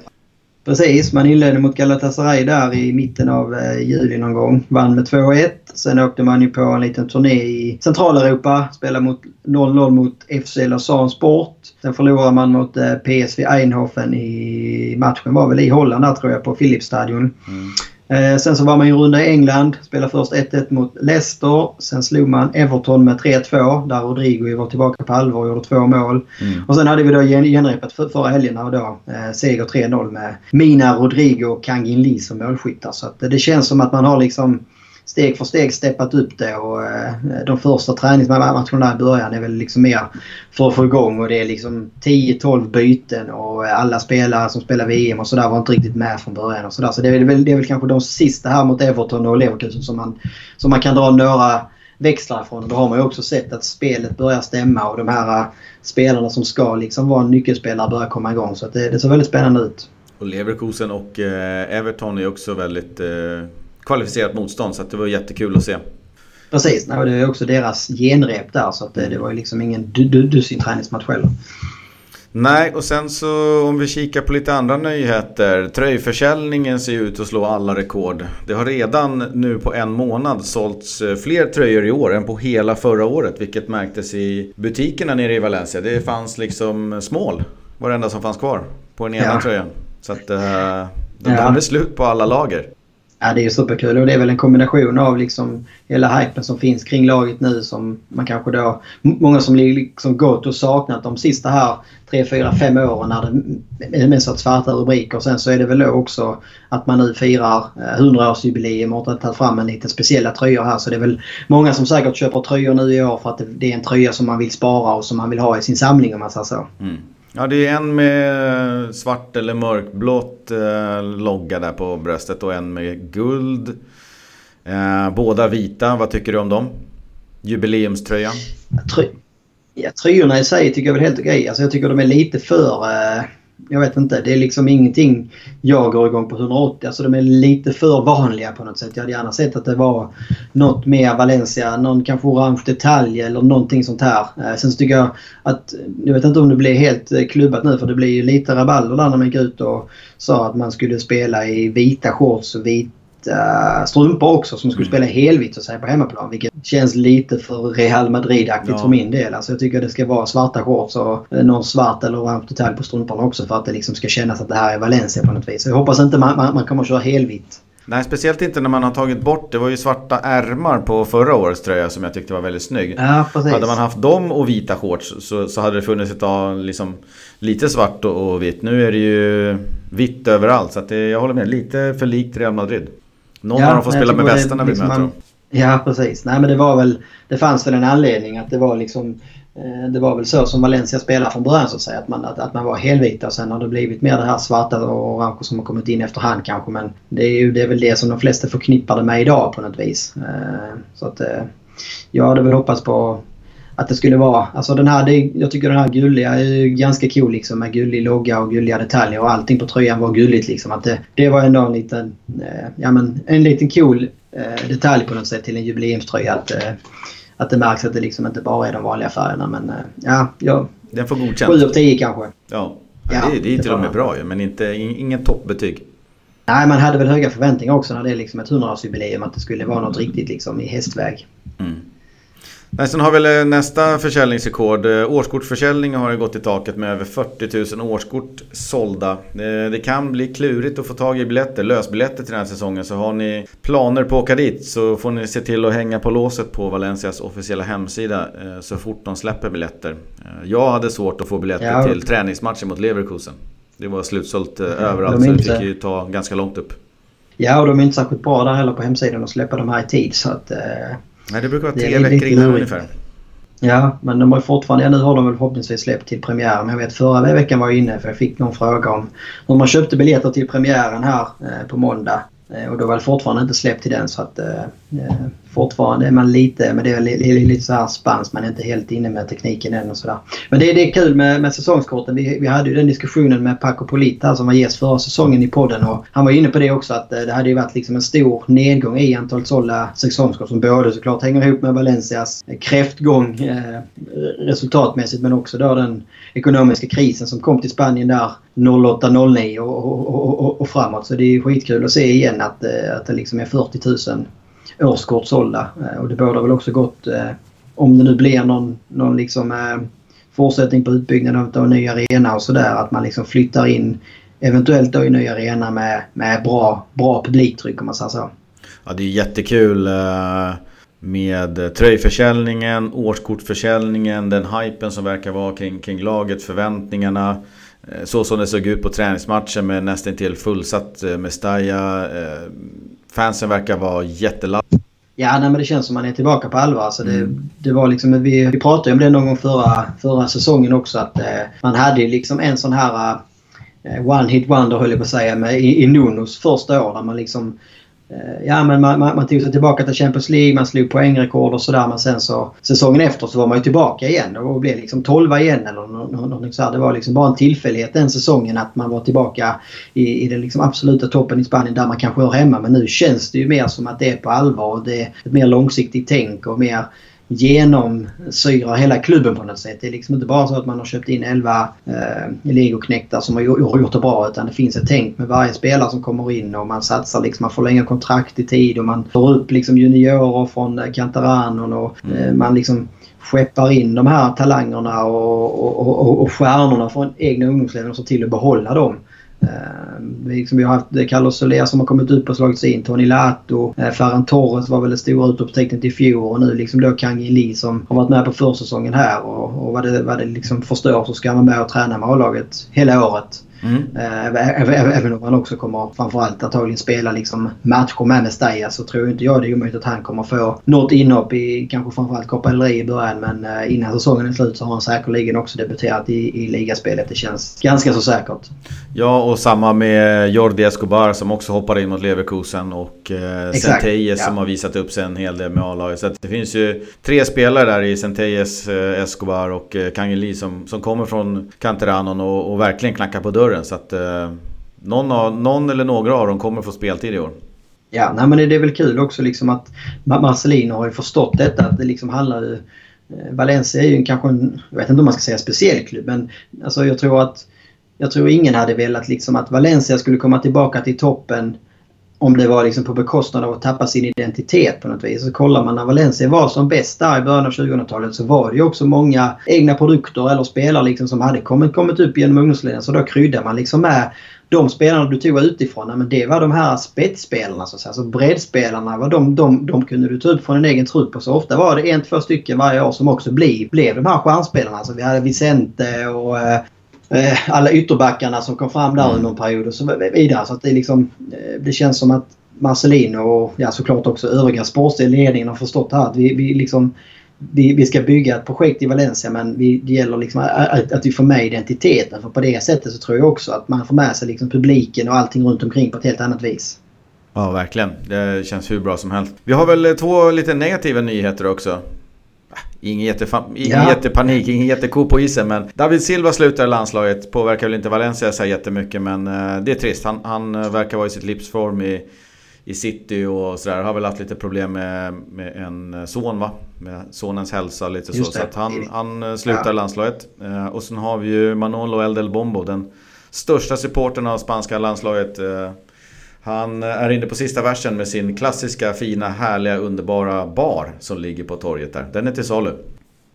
Precis, man inledde mot Galatasaray där i mitten av eh, juli någon gång. Vann med 2-1. Sen åkte man ju på en liten turné i Centraleuropa. Spelade mot 0-0 mot FC Lausanne Sport. Sen förlorade man mot eh, PSV Eindhoven i matchen var väl i Holland där tror jag på Philipsstadion. Mm. Eh, sen så var man ju runda i England. Spelade först 1-1 mot Leicester. Sen slog man Everton med 3-2 där Rodrigo var tillbaka på allvar och gjorde två mål. Mm. Och sen hade vi då genrepet för, förra helgen och då eh, seger 3-0 med Mina, Rodrigo och Kangin Lee som målskyttar. Så det känns som att man har liksom steg för steg steppat upp det och eh, de första träningsmatcherna i början är väl liksom mer för att få igång och det är liksom 10-12 byten och eh, alla spelare som spelar VM och sådär var inte riktigt med från början och sådär. Så det är, väl, det är väl kanske de sista här mot Everton och Leverkusen som man, som man kan dra några växlar ifrån. Och då har man ju också sett att spelet börjar stämma och de här eh, spelarna som ska liksom vara nyckelspelare börjar komma igång. Så det, det ser väldigt spännande ut. Och Leverkusen och eh, Everton är också väldigt eh kvalificerat motstånd så det var jättekul att se. Precis, det var också deras genrep där så att det, det var ju liksom ingen dussin träningsmatch heller. Nej, och sen så om vi kikar på lite andra nyheter. Tröjförsäljningen ser ut att slå alla rekord. Det har redan nu på en månad sålts eh, fler tröjor i år än på hela förra året. Vilket märktes i butikerna nere i Valencia. Det fanns liksom smål. Var det enda som fanns kvar på den ena ja. tröjan. Så att uh, de, ja. de är slut på alla lager. Ja, det är ju superkul och det är väl en kombination av liksom hela hypen som finns kring laget nu som man kanske då... Många som liksom gått och saknat de sista här 3, 4, 5 åren när det mest varit svarta rubriker. Sen så är det väl då också att man nu firar eh, 100-årsjubileum och har tagit fram en liten speciella tröjor här. Så det är väl många som säkert köper tröjor nu i år för att det är en tröja som man vill spara och som man vill ha i sin samling om man säger så. Mm. Ja, det är en med svart eller mörkblått eh, logga där på bröstet och en med guld. Eh, båda vita, vad tycker du om dem? Jubileumströjan? Ja, tröjorna i sig tycker jag väl helt okej. Alltså jag tycker de är lite för... Eh jag vet inte. Det är liksom ingenting jag går igång på 180. Alltså de är lite för vanliga på något sätt. Jag hade gärna sett att det var något mer Valencia. Någon kanske orange detalj eller någonting sånt här. Eh, sen så tycker jag att... Jag vet inte om det blir helt eh, klubbat nu för det blir ju lite rabalder där när man gick ut och sa att man skulle spela i vita shorts och vita vita strumpor också som skulle mm. spela helvitt och säga på hemmaplan. Vilket känns lite för Real Madrid-aktigt ja. för min del. Alltså jag tycker det ska vara svarta shorts och någon svart eller orange detalj på strumporna också för att det liksom ska kännas att det här är Valencia på något vis. Så jag hoppas inte man, man, man kommer att köra helvitt. Nej, speciellt inte när man har tagit bort, det var ju svarta ärmar på förra årets tröja som jag tyckte var väldigt snygg. Ja, precis. Hade man haft dem och vita shorts så, så hade det funnits ett av liksom, lite svart och, och vitt. Nu är det ju vitt överallt så att det, jag håller med, lite för likt Real Madrid. Någon ja, av dem får spela med västarna vi liksom möter dem. Ja, precis. Nej, men det var väl... Det fanns väl en anledning att det var liksom... Eh, det var väl så som Valencia spelade från början så att säga. Att man, att, att man var helvita och sen har det blivit mer det här svarta och orange som har kommit in efterhand kanske. Men det är ju det är väl det som de flesta förknippar det med idag på något vis. Eh, så att eh, jag hade väl hoppats på att det skulle vara... Alltså den här, jag tycker den här gulliga är ganska cool liksom med gullig logga och gulliga detaljer och allting på tröjan var gulligt liksom. Att det, det var ändå en liten, eh, ja men en liten cool eh, detalj på något sätt till en jubileumströja. Att, eh, att det märks att det liksom inte bara är de vanliga färgerna men eh, ja, ja. Den får godkänt. 7 av 10 kanske. Ja, ja det, det är till och med bra ju men inte, ingen toppbetyg. Nej, man hade väl höga förväntningar också när det är liksom ett 100-årsjubileum att det skulle vara något riktigt liksom i hästväg. Mm. Nej, sen har vi eh, nästa försäljningsrekord. Eh, årskortsförsäljningen har gått i taket med över 40 000 årskort sålda. Eh, det kan bli klurigt att få tag i biljetter, lösbiljetter till den här säsongen. Så har ni planer på att åka dit så får ni se till att hänga på låset på Valencias officiella hemsida så fort de släpper biljetter. Jag hade svårt att få biljetter ja. till träningsmatchen mot Leverkusen. Det var slutsålt ja, överallt så det fick ju ta ganska långt upp. Ja, och de är inte särskilt bra där heller på hemsidan att släppa de här i tid. Så att, Nej, det brukar vara tre veckor innan ungefär. Ja, men de har fortfarande, ja, nu har de väl förhoppningsvis släppt till premiären. Jag vet förra veckan var jag inne för jag fick någon fråga om hur man köpte biljetter till premiären här eh, på måndag. Eh, och då var det fortfarande inte släppt till den så att eh, eh fortfarande är man lite, men det är lite så här spanskt. Man är inte helt inne med tekniken än och sådär. Men det, det är kul med, med säsongskorten. Vi, vi hade ju den diskussionen med Paco Polita som var gäst förra säsongen i podden. Och han var inne på det också att eh, det hade ju varit liksom en stor nedgång i antalet sålda säsongskort som både såklart hänger ihop med Valencias kräftgång eh, resultatmässigt men också då den ekonomiska krisen som kom till Spanien där 08-09 och, och, och, och, framåt. Så det är skitkul att se igen att, eh, att det liksom är 40 000 årskort sålda. Eh, och det bådar väl också gott eh, om det nu blir någon, någon liksom, eh, fortsättning på utbyggnaden av en ny arena och sådär. Att man liksom flyttar in eventuellt då i ny arena med, med bra, bra publiktryck om man säger så. Ja det är jättekul eh, med tröjförsäljningen, årskortförsäljningen, den hypen som verkar vara kring, kring laget, förväntningarna. Eh, så som det såg ut på träningsmatchen med nästan till fullsatt Mestalla. Fansen verkar vara jätteladdade. Ja, nej, men det känns som man är tillbaka på allvar. Alltså det, mm. det var liksom, vi, vi pratade om det någon gång förra, förra säsongen också. Att eh, man hade liksom en sån här eh, one hit wonder höll jag på att säga med, i, i Nunos första år. Där man liksom Eh, ja, men man, man, man tog sig tillbaka till Champions League, man slog poängrekord och sådär. Men sen så säsongen efter så var man ju tillbaka igen och blev liksom 12 igen eller någonting sådär. Det var liksom bara en tillfällighet den säsongen att man var tillbaka i, i den liksom absoluta toppen i Spanien där man kanske hör hemma. Men nu känns det ju mer som att det är på allvar och det är ett mer långsiktigt tänk och mer genomsyrar hela klubben på något sätt. Det är liksom inte bara så att man har köpt in 11 eh, legoknektar som har gjort det bra utan det finns ett tänk med varje spelare som kommer in och man satsar liksom, man förlänger kontrakt i tid och man tar upp liksom juniorer från Cantaranon och mm. eh, man liksom skeppar in de här talangerna och, och, och, och stjärnorna från egna ungdomsleden och ser till att behålla dem. Eh, liksom vi har haft Carlos Soler som har kommit upp och slagit sig in. Tony Lato. Eh, Ferran Torres var väl det stora utropstecknet i fjol. Och nu liksom då Kangin Lee som har varit med på försäsongen här. Och, och vad det, vad det liksom förstår så ska han vara med och träna med A-laget hela året. Mm. Även om han också kommer framförallt antagligen spela liksom matcher med Mestalla så tror inte jag det är omöjligt att han kommer få något inhopp i kanske framförallt Copa del Rey i början. Men eh, innan säsongen är slut så har han säkerligen också debuterat i, i ligaspelet. Det känns ganska så säkert. Ja och samma med Jordi Escobar som också hoppar in mot Leverkusen och eh, Centeyes ja. som har visat upp sig en hel del med A-laget. Så det finns ju tre spelare där i Centeyes, eh, Escobar och eh, Kangeli som, som kommer från Canteranon och, och verkligen knackar på dörren åren. Så att eh, någon, av, någon eller några av dem kommer få speltid i år. Ja, nej, men det är väl kul också liksom att Marcelino har ju förstått detta. Att det liksom handlar ju... Eh, Valencia är ju kanske en, jag vet inte om man ska säga speciell klubb, men alltså jag tror att jag tror ingen hade velat liksom att Valencia skulle komma tillbaka till toppen om det var liksom på bekostnad av att tappa sin identitet på något vis. Så kollar man när Valencia var som bäst där i början av 2000-talet så var det ju också många egna produkter eller spelare liksom som hade kommit, kommit upp genom ungdomsleden. Så då kryddade man liksom med de spelarna du tog utifrån. Men det var de här spetsspelarna så att säga. Alltså så breddspelarna. Var de, de, de kunde du ta upp från en egen trupp. Och så ofta var det en, två stycken varje år som också blev, blev de här stjärnspelarna. Så vi hade Vicente och eh, eh, alla ytterbackarna som kom fram där mm. under en period och så vidare. Så att det, liksom, eh, det känns som att Marcelino och ja, såklart också övriga sportledningen har förstått här att vi, vi, liksom, vi, vi ska bygga ett projekt i Valencia men vi, det gäller liksom att, att vi får med identiteten. För på det sättet så tror jag också att man får med sig liksom publiken och allting runt omkring på ett helt annat vis. Ja, verkligen. Det känns hur bra som helst. Vi har väl två lite negativa nyheter också. Ingen, ingen ja. jättepanik, ingen jätteko på isen. Men David Silva slutar i landslaget. Påverkar väl inte Valencia så jättemycket. Men uh, det är trist. Han, han uh, verkar vara i sitt livsform i, i city och sådär. Har väl haft lite problem med, med en eh, son va? Med sonens hälsa lite Just så. Det. Så han, han slutar ja. landslaget. Och sen har vi ju Manolo Eldel Bombo. Den största supporten av spanska landslaget. Han eh, är inne på sista versen med sin klassiska, fina, härliga, underbara bar som ligger på torget där. Den är till salu.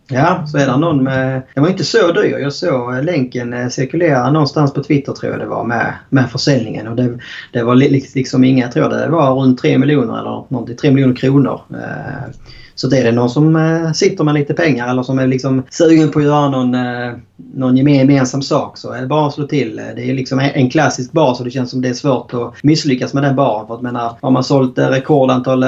Ja, så är det någon med... Den var inte så dyr. Jag såg eh, länken eh, cirkulera någonstans på Twitter tror jag det var med, med försäljningen. Och det, det var liksom inga, jag tror det var runt 3 miljoner eller någonting, 3 miljoner kronor. Eh, så är det någon som eh, sitter med lite pengar eller som är liksom sugen på att göra någon, eh, någon gemensam sak så är det bara att slå till. Det är liksom en klassisk bar så det känns som det är svårt att misslyckas med den baren. För att menar, har man sålt eh, rekordantal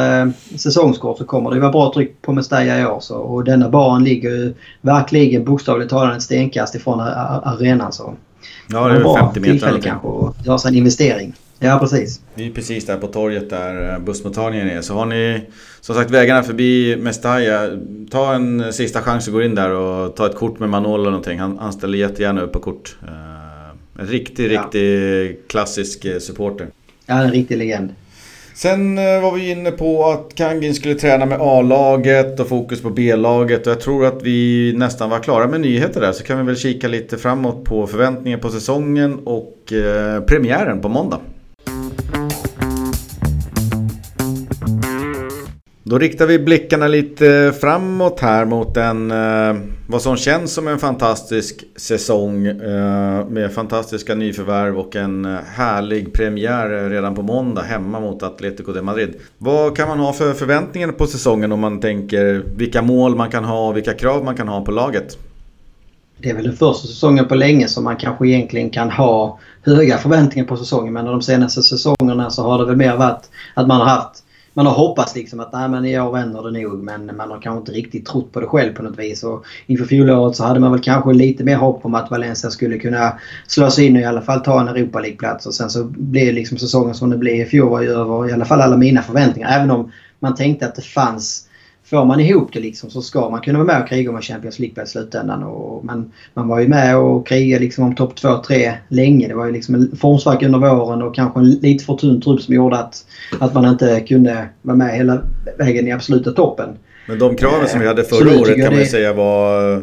säsongskort så kommer det vara bra tryck på Mestalla i år. Så, och denna baren ligger ju verkligen bokstavligt talat ett stenkast ifrån arenan. Så. Ja, det är 50 meter. Tillfälle kanske att göra sig en investering. Ja, precis. Vi är precis där på torget där bussmottagningen är. Så har ni som sagt vägarna förbi Mestalla, ta en sista chans och gå in där och ta ett kort med Manolo eller någonting. Han, han ställer jättegärna upp på kort. En riktig, ja. riktig klassisk supporter. Ja, en riktig legend. Sen eh, var vi inne på att Kangin skulle träna med A-laget och fokus på B-laget. Och jag tror att vi nästan var klara med nyheter där. Så kan vi väl kika lite framåt på förväntningar på säsongen och eh, premiären på måndag. Då riktar vi blickarna lite framåt här mot en, eh, vad som känns som en fantastisk säsong eh, med fantastiska nyförvärv och en eh, härlig premiär redan på måndag hemma mot Atletico de Madrid. Vad kan man ha för förväntningar på säsongen om man tänker vilka mål man kan ha och vilka krav man kan ha på laget? Det är väl den första säsongen på länge som man kanske egentligen kan ha höga förväntningar på säsongen men de senaste säsongerna så har det väl mer varit att man har haft man har hoppats liksom att nej, men i år vänder det nog men man har kanske inte riktigt trott på det själv på något vis. Och inför fjolåret så hade man väl kanske lite mer hopp om att Valencia skulle kunna slå sig in och i alla fall ta en Europa League-plats. Och sen så blev liksom säsongen som det blev i fjol var ju över i alla fall alla mina förväntningar. Även om man tänkte att det fanns får man ihop det liksom så ska man kunna vara med och kriga om Champions League i slutändan. Och man, man var ju med och krigade liksom om topp 2-3 länge. Det var ju liksom en formsvacka under våren och kanske en lite för tunn trupp som gjorde att, att man inte kunde vara med hela vägen i absoluta toppen. Men de kraven som vi hade förra året kan man ju säga var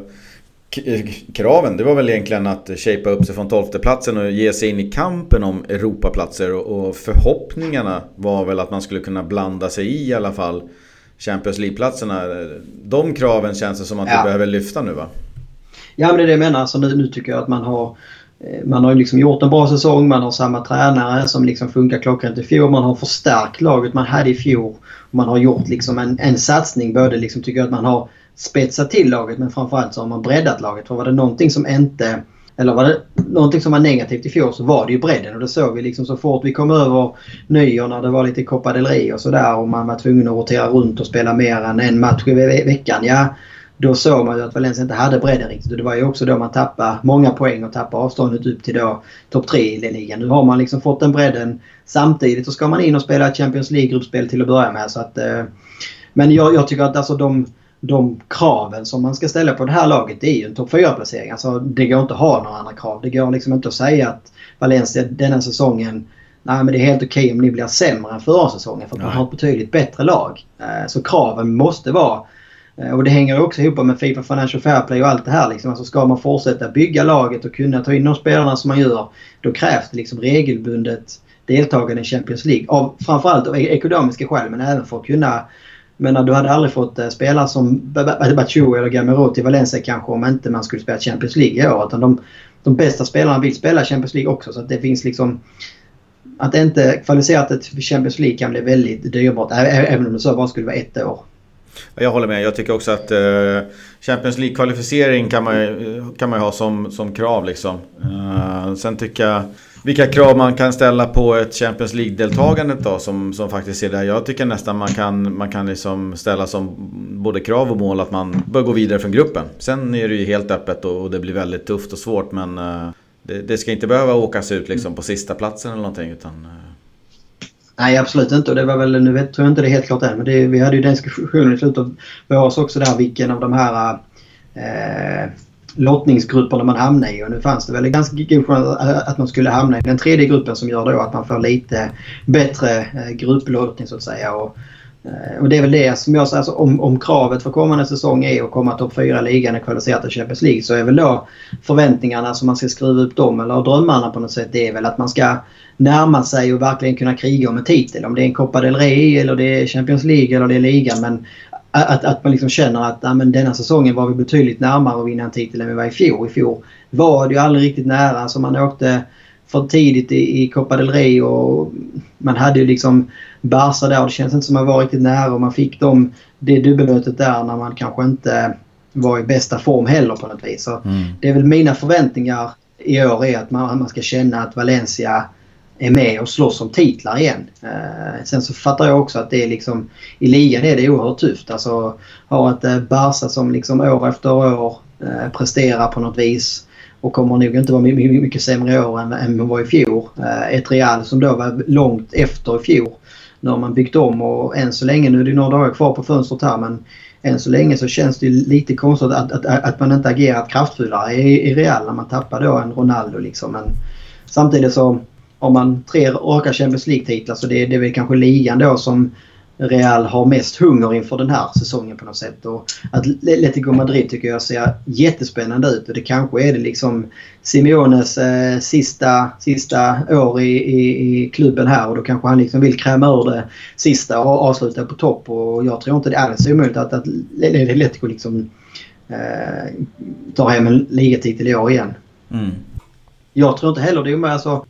kraven, det var väl egentligen att shapea upp sig från tolfteplatsen och ge sig in i kampen om Europaplatser och förhoppningarna var väl att man skulle kunna blanda sig i i alla fall Champions League-platserna. De kraven känns det som att ja. vi behöver lyfta nu va? Ja men det är det jag menar. Alltså, nu, nu tycker jag att man har eh, man har liksom gjort en bra säsong, man har samma tränare som liksom funkar klockrent i fjol. Man har förstärkt laget man hade i fjol. Man har gjort liksom en, en satsning. Både liksom tycker jag att man har spetsat till laget men framförallt så har man breddat laget. För var det någonting som inte eller var det någonting som var negativt i fjol så var det ju bredden och det såg vi liksom så fort vi kom över nyår när det var lite Copa del Rey och sådär och man var tvungen att rotera runt och spela mer än en match i ve veckan. Ja, då såg man ju att Valencia inte hade bredden riktigt och det var ju också då man tappade många poäng och tappade avståndet upp till då topp 3 i ligan. Nu har man liksom fått den bredden samtidigt så ska man in och spela Champions League-gruppspel till att börja med. Så att, eh, men jag, jag tycker att alltså de de kraven som man ska ställa på det här laget det är ju en topp 4-placering. Alltså, det går inte att ha några andra krav. Det går liksom inte att säga att Valencia denna säsongen Nej men det är helt okej okay om ni blir sämre än förra säsongen för att man har ett betydligt bättre lag. Eh, så kraven måste vara eh, och det hänger också ihop med Fifa Financial Fair Play och allt det här. Liksom. Alltså ska man fortsätta bygga laget och kunna ta in de spelarna som man gör då krävs det liksom regelbundet deltagande i Champions League. Av, framförallt av ekonomiska skäl men även för att kunna men du hade aldrig fått eh, spela som Batshuayi eller Gamero till Valencia kanske om inte man skulle spela Champions League i år. Utan de, de bästa spelarna vill spela Champions League också. Så att det finns liksom... Att inte kvalificera till Champions League kan bli väldigt dyrbart. Även om det så bara skulle vara ett år. Jag håller med. Jag tycker också att eh, Champions League-kvalificering kan man, kan man ha som, som krav. Liksom. Eh, sen tycker jag vilka krav man kan ställa på ett Champions League-deltagandet då som, som faktiskt är där. Jag tycker nästan man kan, man kan liksom ställa som både krav och mål att man bör gå vidare från gruppen. Sen är det ju helt öppet och, och det blir väldigt tufft och svårt men uh, det, det, ska inte behöva åkas ut liksom på sista platsen eller någonting utan... Uh... Nej absolut inte och det var väl, nu vet, tror jag inte det är helt klart än men det, vi hade ju den diskussionen i slutet av våras också där vilken av de här uh, lottningsgrupperna man hamnar i. Och nu fanns det väl en ganska god chans att man skulle hamna i den tredje gruppen som gör då att man får lite bättre eh, grupplottning så att säga. Och, eh, och det är väl det som jag säger, alltså, om, om kravet för kommande säsong är att komma topp 4 i ligan och kvalificera till Champions League så är väl då förväntningarna som man ska skruva upp dem eller drömmarna på något sätt det är väl att man ska närma sig och verkligen kunna kriga om en titel. Om det är en Copa del Rey eller det är Champions League eller det är ligan. Men att, att man liksom känner att ja, men denna säsongen var vi betydligt närmare att vinna en titel än vi var i fjol. I fjol var det ju aldrig riktigt nära. Alltså man åkte för tidigt i, i Copa del Rey och man hade ju liksom Barca där och det känns inte som att man var riktigt nära och man fick dem, det dubbelmötet där när man kanske inte var i bästa form heller på något vis. Så mm. Det är väl mina förväntningar i år är att man, man ska känna att Valencia är med och slåss om titlar igen. Eh, sen så fattar jag också att det är liksom i ligan är det oerhört tufft. Alltså ha ett eh, Barca som liksom år efter år eh, presterar på något vis och kommer nog inte vara mycket, mycket sämre i år än, än var i fjol. Eh, ett Real som då var långt efter i fjol. Nu har man byggt om och än så länge, nu är det några dagar kvar på fönstret här men än så länge så känns det lite konstigt att, att, att man inte agerat kraftfullare i, i Real när man tappar då en Ronaldo liksom. Men samtidigt så har man tre raka Champions League-titlar så det, det är väl kanske ligan då som Real har mest hunger inför den här säsongen på något sätt. Och Atletico Madrid tycker jag ser jättespännande ut och det kanske är det liksom Simeones eh, sista, sista år i, i, i, klubben här och då kanske han liksom vill kräma ur det sista och avsluta på topp. Och jag tror inte det är så omöjligt att, att Atletico liksom eh, tar hem en ligatitel i år igen. Mm. Jag tror inte heller det är omöjligt. Alltså,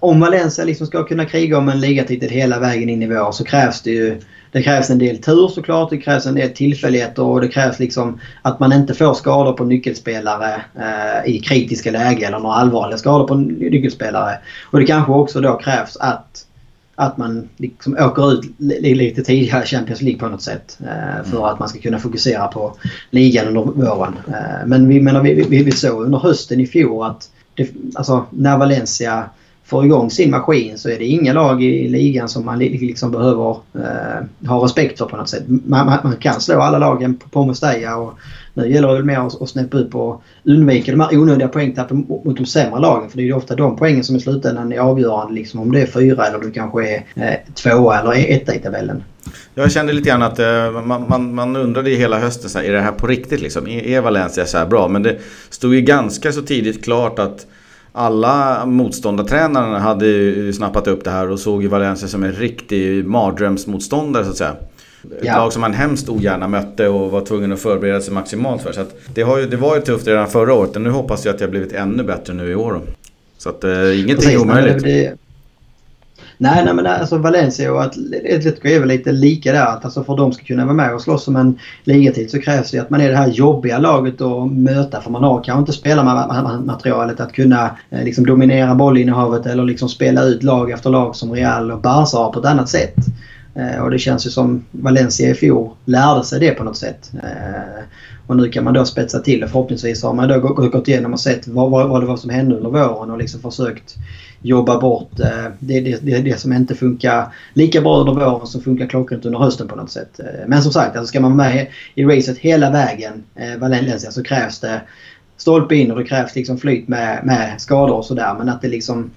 om Valencia liksom ska kunna kriga om en ligatitel hela vägen in i vår så krävs det ju det krävs en del tur såklart, det krävs en del tillfälligheter och det krävs liksom att man inte får skador på nyckelspelare eh, i kritiska lägen eller några allvarliga skador på nyckelspelare. Och det kanske också då krävs att, att man liksom åker ut lite tidigare i Champions League på något sätt. Eh, för mm. att man ska kunna fokusera på ligan under våren. Eh, men vi, menar, vi, vi, vi såg under hösten i fjol att det, alltså, när Valencia får igång sin maskin så är det inga lag i ligan som man liksom behöver eh, ha respekt för på något sätt. Man, man, man kan slå alla lagen på, på Mestalla och nu gäller det väl mer att, att snäppa upp och undvika de här onödiga poängtappen mot de sämre lagen. För det är ju ofta de poängen som i slutändan är avgörande. Liksom om det är fyra eller du kanske är eh, tvåa eller etta i tabellen. Jag kände lite grann att eh, man, man, man undrade ju hela hösten, så här, är det här på riktigt liksom? E-, e-, är, är Valencia så här bra? Men det stod ju ganska så tidigt klart att alla motståndartränarna hade ju snappat upp det här och såg ju Valencia som en riktig mardrömsmotståndare så att säga. Ett ja. lag som man hemskt ogärna mötte och var tvungen att förbereda sig maximalt för. Så att det, har ju, det var ju tufft redan förra året och nu hoppas jag att jag blivit ännu bättre nu i år. Så att eh, ingenting är omöjligt. Nej, nej men alltså Valencia och Atletico är väl lite lika där. Att alltså för att de ska kunna vara med och slåss om en ligatid så krävs det att man är det här jobbiga laget att möta. För man har kanske inte spelarmaterialet att kunna eh, liksom dominera bollinnehavet eller liksom spela ut lag efter lag som Real och Barca har på ett annat sätt. Eh, och det känns ju som Valencia i fjol lärde sig det på något sätt. Eh, och nu kan man då spetsa till det. Förhoppningsvis har man då gått igenom och sett vad, vad det var som hände under våren och liksom försökt jobba bort eh, det, det, det, det, som inte funkar lika bra under våren som funkar klockrent under hösten på något sätt. Eh, men som sagt, alltså ska man vara med i racet hela vägen, eh, Valencia, så krävs det stolpe in och det krävs liksom flyt med, med skador och sådär. Men att det liksom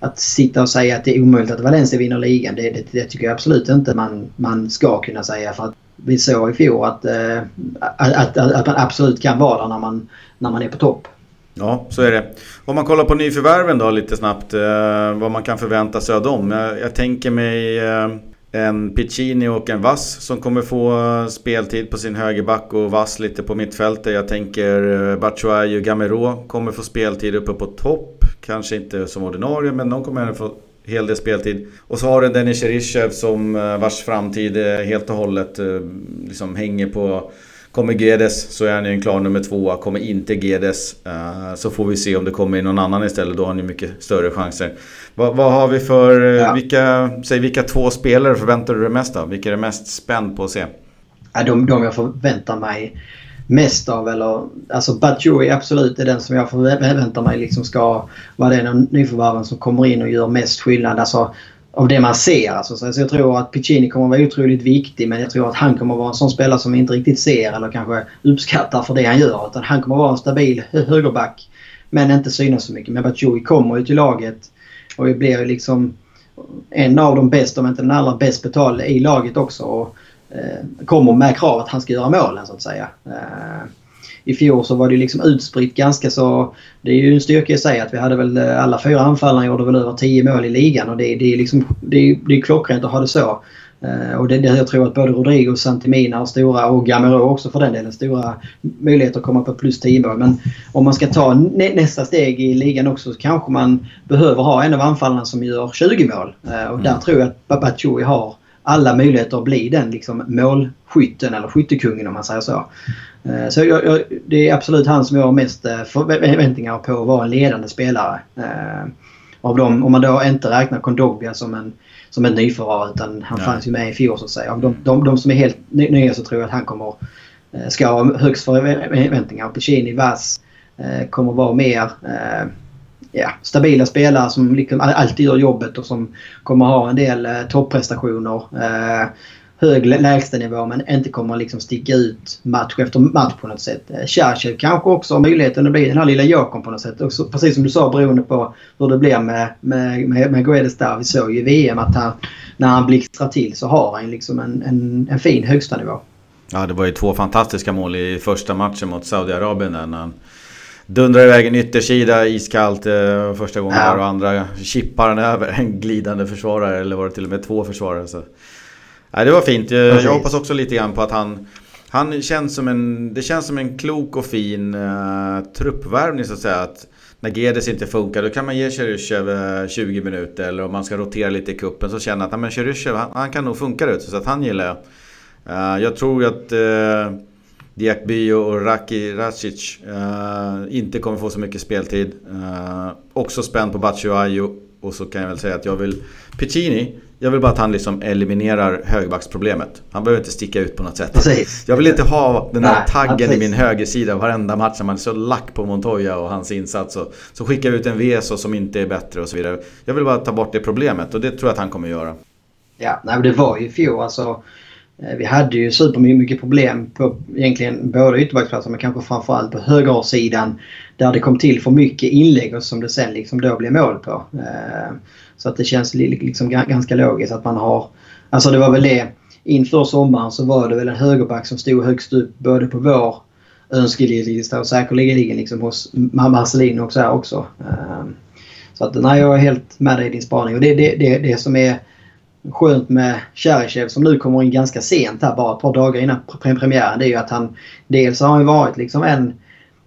att sitta och säga att det är omöjligt att Valencia vinner ligan, det, det, det, tycker jag absolut inte man, man ska kunna säga. För att vi såg i fjol att, att, att, att man absolut kan vara där när man, när man är på topp. Ja, så är det. Om man kollar på nyförvärven då lite snabbt. Eh, vad man kan förvänta sig av dem. Jag, jag tänker mig eh, en Piccini och en Vass som kommer få eh, speltid på sin högerback och Vass lite på mittfältet. Jag tänker Batshuayi och Gamero kommer få speltid uppe på topp. Kanske inte som ordinarie men de kommer få hel del speltid. Och så har du Denis Cheryshev som vars framtid helt och hållet liksom hänger på Kommer Gedes så är han ju en klar nummer två. Kommer inte Gedes uh, så får vi se om det kommer in någon annan istället. Då har ni mycket större chanser. Vad, vad har vi för... Eh, ja. Vilka, säg, vilka två spelare förväntar du dig mest av? Vilka är du mest spänd på att se? Ja, de, de jag förväntar mig mest av eller... Alltså Batjoui absolut är den som jag förväntar mig liksom ska vara den av nyförvärven som kommer in och gör mest skillnad. Alltså av det man ser. Alltså. Så jag tror att Piccini kommer att vara otroligt viktig men jag tror att han kommer att vara en sån spelare som vi inte riktigt ser eller kanske uppskattar för det han gör. Utan han kommer att vara en stabil högerback men inte synas så mycket. Men Batshuayi kommer ju till laget och blir ju liksom en av de bästa, om inte den allra bäst betalda i laget också. Och, eh, kommer med krav att han ska göra målen så att säga. Eh, i fjol så var det liksom utspritt ganska så... Det är ju en styrka i sig att vi hade väl eh, alla fyra anfallarna gjorde väl över 10 mål i ligan och det, det är liksom... Det är, det är klockrent att ha det så. Uh, och det, det, jag tror att både Rodrigo och Santimina har stora, och Gamero också för den delen, stora möjligheter att komma på plus 10 mål. Men om man ska ta nä, nästa steg i ligan också så kanske man behöver ha en av anfallarna som gör 20 mål. Uh, och mm. där tror jag att Babachoui har alla möjligheter att bli den liksom, målskytten eller skyttekungen om man säger så. Eh, så jag, jag, det är absolut han som jag har mest eh, förväntningar på att vara en ledande spelare. Eh, av dem, om man då inte räknar Kondogbia som en, som en nyförvärv utan han ja. fanns ju med i fjol så att säga. Av de, de, de som är helt nya så tror jag att han kommer ska ha högst förväntningar. Piccini, Vass, kommer vara mer ja, stabila spelare som liksom alltid gör jobbet och som kommer ha en del topprestationer. Eh, hög lägstanivå men inte kommer liksom sticka ut match efter match på något sätt. Churchill kanske också har möjligheten att bli den här lilla jokern på något sätt. Också, precis som du sa beroende på hur det blir med, med, med, med Guedes där. Vi såg ju i VM att han, när han blixtrar till så har han liksom en, en, en fin högstanivå. Ja, det var ju två fantastiska mål i första matchen mot Saudiarabien när han dundrar iväg en yttersida iskallt eh, första gången ja. och andra chippar han över en glidande försvarare eller var det till och med två försvarare. Så. Ja, det var fint. Jag, jag hoppas också lite grann på att han han känns som en, det känns som en klok och fin uh, truppvärvning så att säga. Att när Gedes inte funkar då kan man ge Cheryshev 20 minuter. Eller om man ska rotera lite i kuppen så känner jag att Cheryshev han, han, kan nog funka ut. Så att han gillar jag. Uh, jag tror att uh, Diakby och Raki Racic uh, inte kommer få så mycket speltid. Uh, också spänd på Batshuayu. Och så kan jag väl säga att jag vill... Piccini, jag vill bara att han liksom eliminerar högbacksproblemet. Han behöver inte sticka ut på något sätt. Precis. Jag vill inte ha den här taggen precis. i min högersida varenda match när man är så lack på Montoya och hans insats. Och, så skickar jag ut en Veso som inte är bättre och så vidare. Jag vill bara ta bort det problemet och det tror jag att han kommer göra. Ja, nej, det var ju i fjol alltså. Eh, vi hade ju supermycket problem på egentligen båda ytterbacksplatser men kanske framförallt på högersidan. Där det kom till för mycket inlägg och som det sen liksom då blev mål på. Så att det känns liksom ganska logiskt att man har... Alltså det var väl det. Inför sommaren så var det väl en högerback som stod högst upp både på vår önskelista och säkerligen liksom hos Marcelino och så också. Ehm, så att nej, jag är helt med dig i din spaning. Och det är det, det, det som är skönt med Cheryshev som nu kommer in ganska sent här bara ett par dagar innan premiären. Det är ju att han dels har han varit liksom en,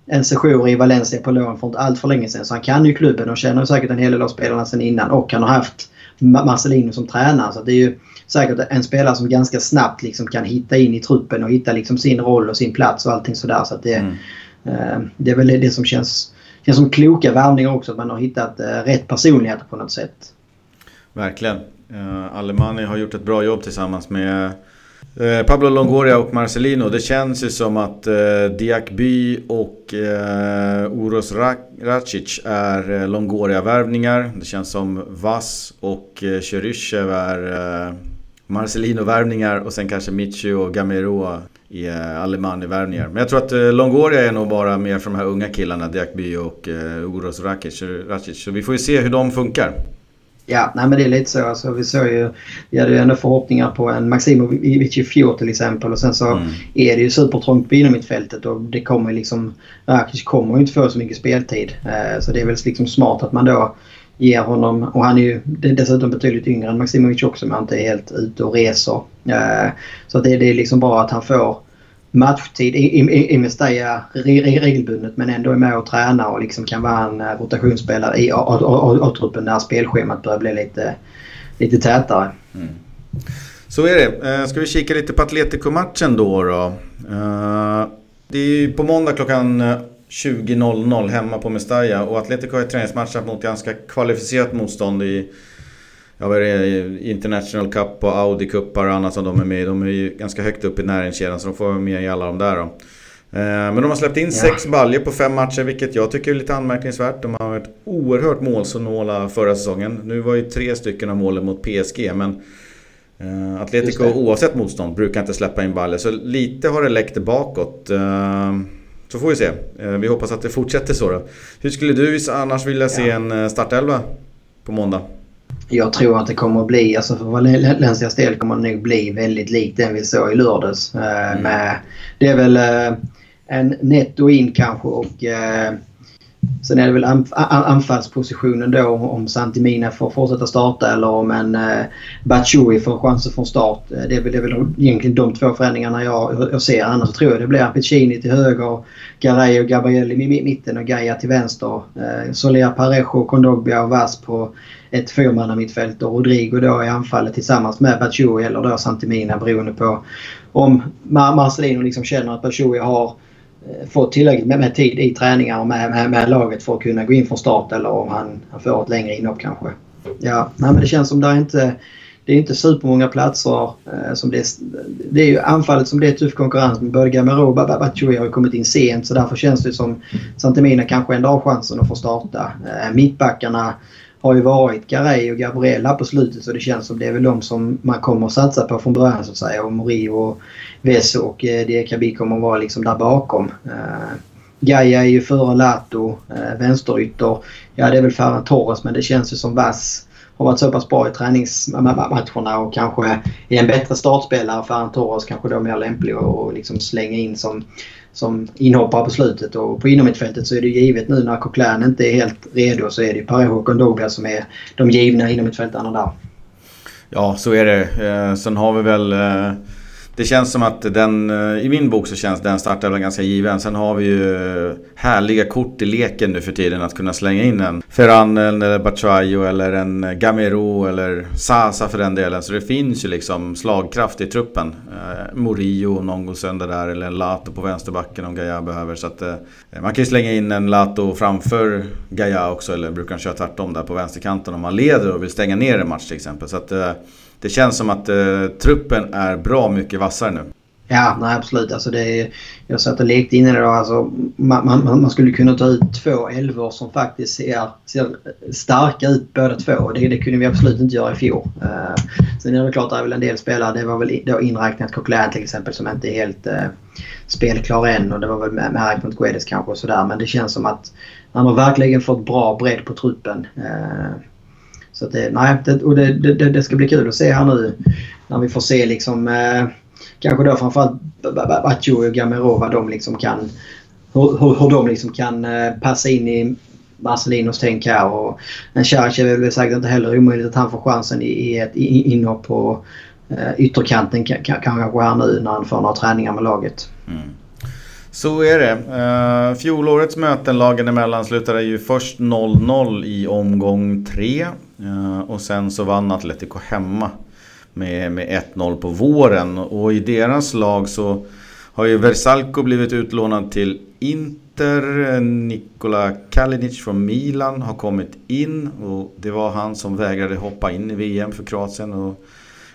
en session i Valencia på lån för inte allt för länge sedan. Så han kan ju klubben och känner säkert en hel del av spelarna sedan innan. Och han har haft Marcelino som tränare. Så det är ju säkert en spelare som ganska snabbt liksom kan hitta in i truppen och hitta liksom sin roll och sin plats och allting sådär. Så det, mm. eh, det är väl det som känns, känns som kloka värvningar också. Att man har hittat eh, rätt personligheter på något sätt. Verkligen. Uh, Alemani har gjort ett bra jobb tillsammans med Eh, Pablo Longoria och Marcelino. Det känns ju som att eh, Diakby och eh, Uros Racic är eh, Longoria-värvningar. Det känns som Vass och eh, uh, Cheryshev är eh, Marcelino-värvningar och sen kanske Michu och Gameroa i eh, Alemani-värvningar. Men jag tror att Longoria är nog bara mer för de här unga killarna, Diakby och eh, Uros Racic. Så vi får ju se hur de funkar. Ja, nej men det är lite så. Alltså, vi såg ju, vi hade ju ändå förhoppningar på en Maximovic i fjol till exempel och sen så mm. är det ju supertrångt på innermittfältet och det kommer liksom, Rakic kommer ju inte få så mycket speltid. Eh, så det är väl liksom smart att man då ger honom, och han är ju dessutom betydligt yngre än Maximovic också men han inte är helt ute och reser. Eh, så det, det är liksom bra att han får matchtid i, i, i Mestalla regelbundet men ändå är med och tränar och liksom kan vara en eh, rotationsspelare i A-truppen när spelschemat börjar bli lite, lite tätare. Mm. Så är det. Eh, ska vi kika lite på Atletico-matchen då? då? Eh, det är ju på måndag klockan 20.00 hemma på Mestalla och Atletico har ju träningsmatchat mot ganska kvalificerat motstånd i ja, vad är det, International Cup och Audi Cupar och annat som de är med i. De är ju ganska högt upp i näringskedjan så de får vara med i alla de där då. Eh, men de har släppt in ja. sex baljer på fem matcher vilket jag tycker är lite anmärkningsvärt. De har varit oerhört målsnåla förra säsongen. Nu var ju tre stycken av målen mot PSG men uh, Atletico oavsett motstånd brukar inte släppa in baljer. Så lite har det läckt bakåt. Uh, så får vi se. Uh, vi hoppas att det fortsätter så då. Hur skulle du annars vilja se ja. en startelva på måndag? Jag tror att det kommer att bli, alltså för Valencias del kommer det nog bli väldigt likt den vi såg i lördags. Eh, mm. Med, det är väl eh, en netto in kanske och eh, sen är det väl anf anfallspositionen då om Santimina får fortsätta starta eller om en eh, Batshuayi får chansen från start. Eh, det är, väl, det är väl egentligen de två förändringarna jag, jag ser. Annars tror jag det blir Piccini till höger, Garay och Gabriel i mitten och Gaia till vänster. Eh, Soler, Parejo, Kondogbia och Vass på ett fyrmannamittfält och Rodrigo då i anfallet tillsammans med Batshuayi eller då Santimina beroende på om Marcelino liksom känner att Batshuayi har Eh, fått tillräckligt med, med, tid i träningar och med, med, med, laget för att kunna gå in från start eller om han, han får ett längre inhopp kanske. Ja, nej, men det känns som det är inte det är inte supermånga platser eh, som det är, det är ju anfallet som det är tuff konkurrens med. Både Gamero och Babachoui har kommit in sent så därför känns det som Santemina kanske ändå har chansen att få starta. Eh, mittbackarna har ju varit Garay och Gabriella på slutet så det känns som det är väl de som man kommer att satsa på från början så att säga. Och Morio och Veso och eh, Diakabi kommer att vara liksom där bakom. Eh, Gaia är ju före Lato, eh, vänsterytter. Ja det är väl Ferran Torres men det känns ju som Vass har varit så pass bra i träningsmatcherna och kanske är en bättre startspelare. Ferran Torres kanske då mer lämplig att liksom slänga in som, som inhoppare på slutet. Och på inomhittfältet så är det givet nu när Coquelin inte är helt redo så är det Parejo och Douglas som är de givna inomhittfältarna där. Ja, så är det. Eh, sen har vi väl eh, det känns som att den, eh, i min bok så känns den startelvan ganska given. Sen har vi ju eh, härliga kort i leken nu för tiden att kunna slänga in en Ferran eller Batshuayo eller en eh, Gamero eller Sasa för den delen. Så det finns ju liksom slagkraft i truppen. Eh, Morio någon gång sönder där eller en Lato på vänsterbacken om Gaia behöver. Så att, eh, man kan ju slänga in en Lato framför Gaia också eller brukar han köra tvärtom där på vänsterkanten om man leder och vill stänga ner en match till exempel. Så att, det känns som att eh, truppen är bra mycket vassare nu. Ja, nej absolut. Alltså det är, jag satt och lekte innan idag. Alltså, man, man, man, skulle kunna ta ut två elvor som faktiskt ser, ser starka ut båda två. Det, det kunde vi absolut inte göra i fjol. Uh, sen är det klart det är väl en del spelare. Det var väl då inräknat Coquelin till exempel som inte är helt uh, spelklar än. Och det var väl med, med mot Guedes kanske och sådär. Men det känns som att han har verkligen fått bra bredd på truppen. Uh, så det, nej, det, och det, det, det, ska bli kul att se här nu när vi får se liksom eh, kanske då framförallt Batjo och Gamero vad de liksom kan hur, hur, hur de liksom kan eh, passa in i Marcelinos tänk här. Och Charic är väl säkert inte heller omöjligt att han får chansen i, i ett inhopp på eh, ytterkanten kanske här nu när han får några träningar med laget. Mm. Så är det. Uh, fjolårets möten lagen emellan slutade ju först 0-0 i omgång 3. Uh, eh, och sen så vann Atletico hemma med, med 1-0 på våren. Och i deras lag så har ju Versalco blivit utlånad till Inter. Nikola Kalinic från Milan har kommit in. Och det var han som vägrade hoppa in i VM för Kroatien. Och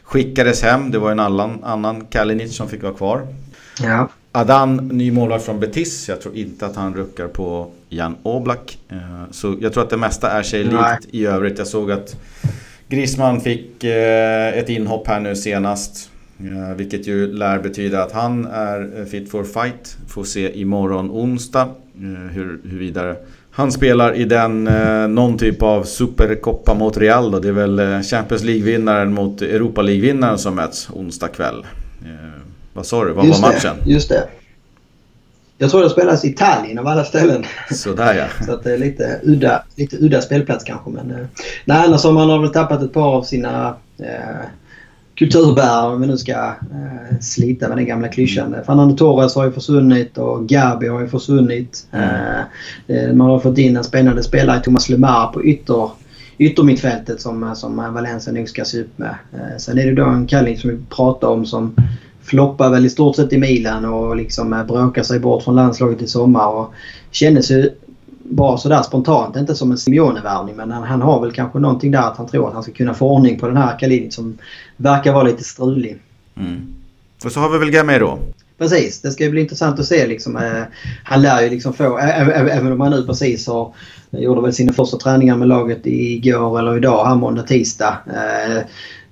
skickades hem. Det var en annan, annan Kalinic som fick vara kvar. Ja. Adan, ny målvakt från Betis. Jag tror inte att han ruckar på Jan Oblak. Eh, så jag tror att det mesta är sig likt i övrigt. Jag såg att Grisman fick eh, ett inhopp här nu senast. Eh, vilket ju lär betyda att han är fit for fight. Får se imorgon onsdag hur, hur vidare han spelar i den, någon typ av superkoppa mot Real då. Det är väl Champions League-vinnaren mot Europa League-vinnaren som möts onsdag kväll. Vad sa du? Vad just var matchen? Det, just det. Jag tror det spelas i Italien av alla ställen. Sådär ja. Så att det är lite udda, lite udda spelplats kanske. Men, eh, nej, annars har man väl tappat ett par av sina eh, kulturbärare om vi nu ska eh, slita med den gamla klyschan. Mm. Fernando Torres har ju försvunnit och Gabi har ju försvunnit. Mm. Eh, man har fått in en spännande spelare, Thomas Lemar, på ytter, yttermittfältet som, som Valencia nog ska se upp med. Eh, sen är det då en Kalling som vi pratar om som floppar väl i stort sett i Milan och liksom eh, bråkar sig bort från landslaget i sommar. Och kändes ju bara sådär spontant, inte som en Simeone-värvning men han, han, har väl kanske någonting där att han tror att han ska kunna få ordning på den här Kalinic som verkar vara lite strulig. Mm. Och så har vi väl Gamero. Precis, det ska ju bli intressant att se liksom. Eh, han lär ju liksom få, även om han nu precis har gjorde väl sina första träningar med laget igår eller idag, här måndag, tisdag. Eh,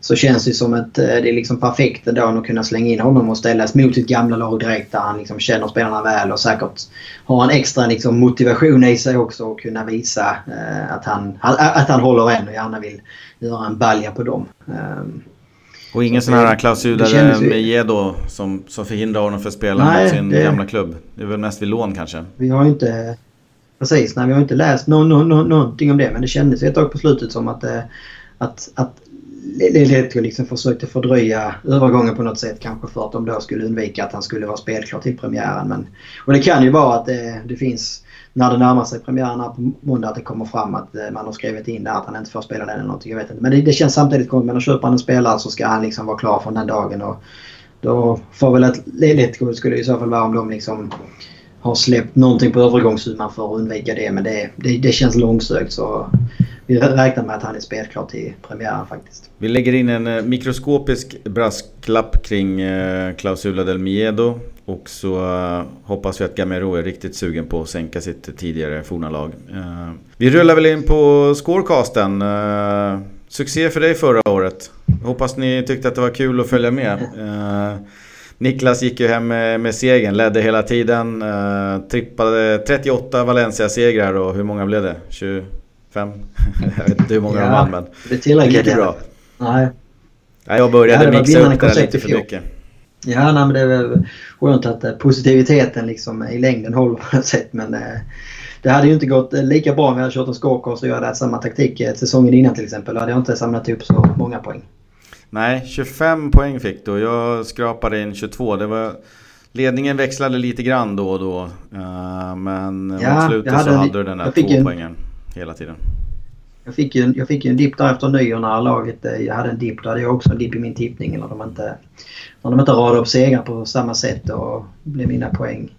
så känns det som att eh, det är liksom perfekt ändå att kunna slänga in honom och ställas mot sitt gamla lag direkt där han liksom känner spelarna väl och säkert har en extra liksom motivation i sig också att kunna visa eh, att, han, att han håller en och gärna vill göra en balja på dem. Um, och ingen sån här klausul där med Gedo som, som förhindrar honom för att spela nej, mot sin det, gamla klubb? Det är väl mest vid lån kanske? Vi har ju inte... Precis, nej, vi har inte läst no, no, no, någonting om det men det kändes ett tag på slutet som att, eh, att, att Ledetko liksom försökte fördröja övergången på något sätt kanske för att de då skulle undvika att han skulle vara spelklar till premiären. Men, och det kan ju vara att det, det finns när det närmar sig premiären på måndag att det kommer fram att eh, man har skrivit in där att han inte får spela den eller någonting. Jag vet inte. Men det, det känns samtidigt konstigt. Men köper han en spelare så ska han liksom vara klar från den dagen. Och då får väl ett Ledetko skulle i så fall vara om de liksom har släppt någonting på övergångssumman för att undvika det. Men det, det, det känns långsökt så vi räknar med att han är spelklar till premiären faktiskt. Vi lägger in en eh, mikroskopisk brasklapp kring klausula Clausula del Miedo. Och så eh, hoppas vi att Gamero är riktigt sugen på att sänka sitt tidigare forna lag. Vi rullar väl in på scorecasten. Succé för dig förra året. Hoppas ni tyckte att det var kul att följa med. Niklas gick ju hem med, med segern, ledde hela tiden. trippade 38 Valencia-segrar och hur många blev det? 25? jag vet inte hur många ja, de vann men... Det är tillräckligt bra. Nej. Nej, jag började ja, mixa upp det lite för mycket. Ja, nej, men det är väl skönt att eh, positiviteten liksom i längden håller på något sätt. Men eh, det hade ju inte gått eh, lika bra om jag hade kört en scorecast och jag hade haft samma taktik säsongen innan till exempel. Då hade jag inte samlat upp så många poäng. Nej, 25 poäng fick du. Jag skrapade in 22. Det var... Ledningen växlade lite grann då och då. Men ja, mot slutet hade så hade du den där två en, poängen hela tiden. Jag fick ju, jag fick ju en dipp där efter nyår när laget jag hade en dipp. Då hade jag också en dipp i min tippning. När de inte, när de inte radade upp segrar på samma sätt och blev mina poäng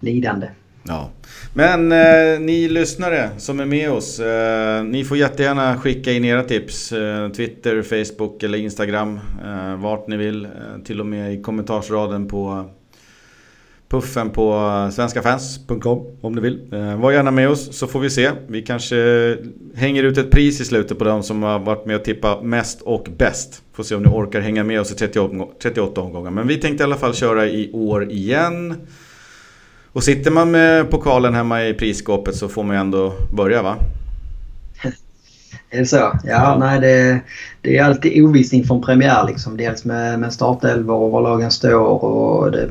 lidande. Ja. Men eh, ni lyssnare som är med oss. Eh, ni får jättegärna skicka in era tips. Eh, Twitter, Facebook eller Instagram. Eh, vart ni vill. Eh, till och med i kommentarsraden på puffen på eh, svenskafans.com om du vill. Eh, var gärna med oss så får vi se. Vi kanske eh, hänger ut ett pris i slutet på de som har varit med och tippat mest och bäst. Får se om ni orkar hänga med oss i 38, omgångar. Men vi tänkte i alla fall köra i år igen. Och sitter man med pokalen hemma i prisskåpet så får man ju ändå börja va? Är det så? Ja, nej det, det är alltid ovisst inför en premiär liksom. Dels med, med startelvor och var lagen står och det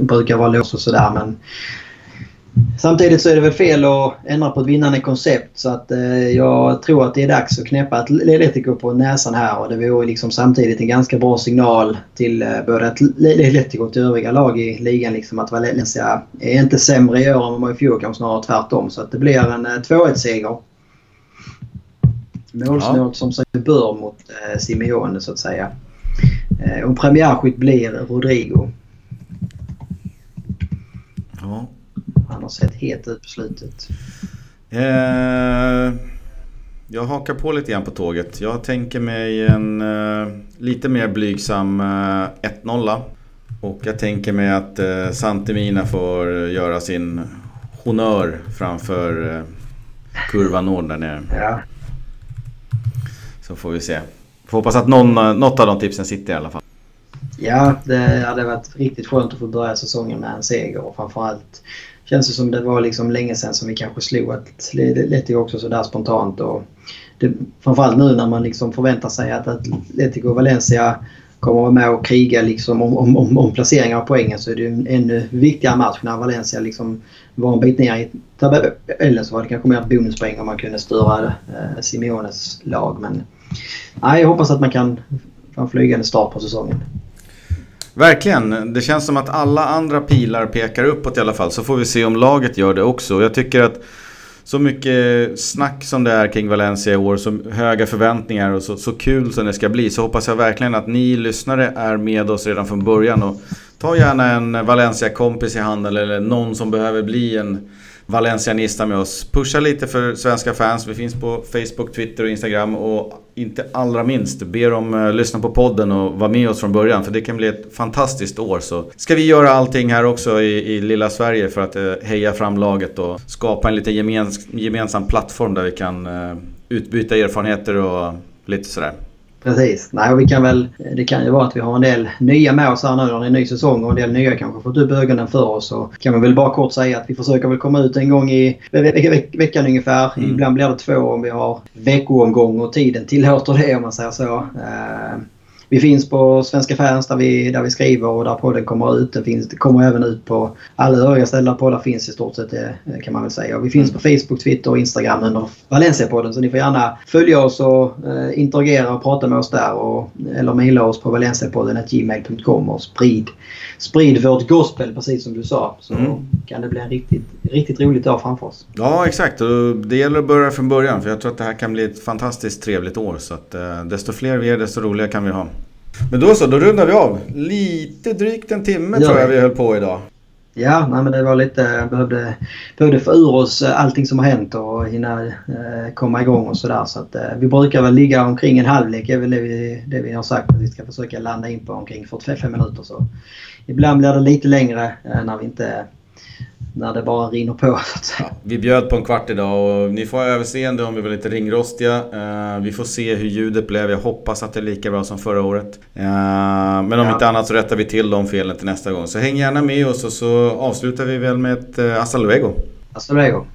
brukar vara låst och sådär men Samtidigt så är det väl fel att ändra på ett vinnande koncept så att eh, jag tror att det är dags att knäppa Atletico på näsan här och det vore liksom samtidigt en ganska bra signal till eh, både Atletico och till övriga lag i ligan liksom att Valencia är inte sämre i år än vad man i fjol, kanske snarare tvärtom. Så att det blir en eh, 2-1-seger. Målsnålt som sig bör mot eh, Simeone så att säga. Eh, och premiärskytt blir Rodrigo. Ja. Han har sett het ut på slutet. Eh, jag hakar på lite grann på tåget. Jag tänker mig en eh, lite mer blygsam eh, 1-0. Och jag tänker mig att eh, Santemina får göra sin honör framför eh, kurva Nord där nere. Ja. Så får vi se. Får hoppas att någon, eh, något av de tipsen sitter i alla fall. Ja, det hade varit riktigt skönt att få börja säsongen med en seger och framförallt känns det som det var liksom länge sedan som vi kanske slog ett Atletico också sådär spontant. Och det, framförallt nu när man liksom förväntar sig att Atletico och Valencia kommer vara med och kriga liksom om, om, om, om placeringar av poängen så är det en ännu viktigare match när Valencia liksom var en bit ner i tabellen så var det kanske mer bonuspoäng om man kunde störa eh, Simeones lag. Men nej, jag hoppas att man kan få en flygande start på säsongen. Verkligen. Det känns som att alla andra pilar pekar uppåt i alla fall. Så får vi se om laget gör det också. Jag tycker att så mycket snack som det är kring Valencia i år, så höga förväntningar och så, så kul som det ska bli. Så hoppas jag verkligen att ni lyssnare är med oss redan från början. Och ta gärna en Valencia-kompis i handen eller någon som behöver bli en Valencianista med oss. Pusha lite för svenska fans. Vi finns på Facebook, Twitter och Instagram. Och inte allra minst, be dem eh, lyssna på podden och vara med oss från början. För det kan bli ett fantastiskt år. Så ska vi göra allting här också i, i lilla Sverige för att eh, heja fram laget och skapa en lite gemens, gemensam plattform där vi kan eh, utbyta erfarenheter och lite sådär. Precis. Nej, vi kan väl, det kan ju vara att vi har en del nya med oss här nu när det är en ny säsong och en del nya kanske fått upp ögonen för oss. Så kan man väl bara kort säga att vi försöker väl komma ut en gång i ve ve veckan ungefär. Mm. Ibland blir det två om vi har veckoomgång och tiden tillåter det om man säger så. Uh, vi finns på Svenska fans där vi, där vi skriver och där podden kommer ut. Det, finns, kommer även ut på alla övriga ställen där poddar finns i stort sett eh, kan man väl säga. Vi finns på Facebook, Twitter och Instagram under Valencia-podden. Så ni får gärna följa oss och eh, interagera och prata med oss där. Och, eller mejla oss på valenciapodden gmail.com och sprid, sprid vårt gospel precis som du sa. Så mm. kan det bli en riktigt, riktigt roligt dag framför oss. Ja exakt och det gäller att börja från början för jag tror att det här kan bli ett fantastiskt trevligt år. Så att, eh, desto fler vi är desto roligare kan vi ha. Men då så, då rundar vi av. Lite drygt en timme ja. tror jag vi höll på idag. Ja, nej, men det var lite... Behövde, behövde få ur oss allting som har hänt och hinna eh, komma igång och sådär. Så att, eh, vi brukar väl ligga omkring en halvlek. är väl det vi, det vi har sagt att vi ska försöka landa in på omkring 45 minuter. Så ibland blir det lite längre eh, när vi inte när det bara rinner på. Ja, vi bjöd på en kvart idag och ni får överseende om vi var lite ringrostiga. Uh, vi får se hur ljudet blev. Jag hoppas att det är lika bra som förra året. Uh, men om ja. inte annat så rättar vi till de felen till nästa gång. Så häng gärna med oss och så avslutar vi väl med ett uh, hasta luego. Hasta luego.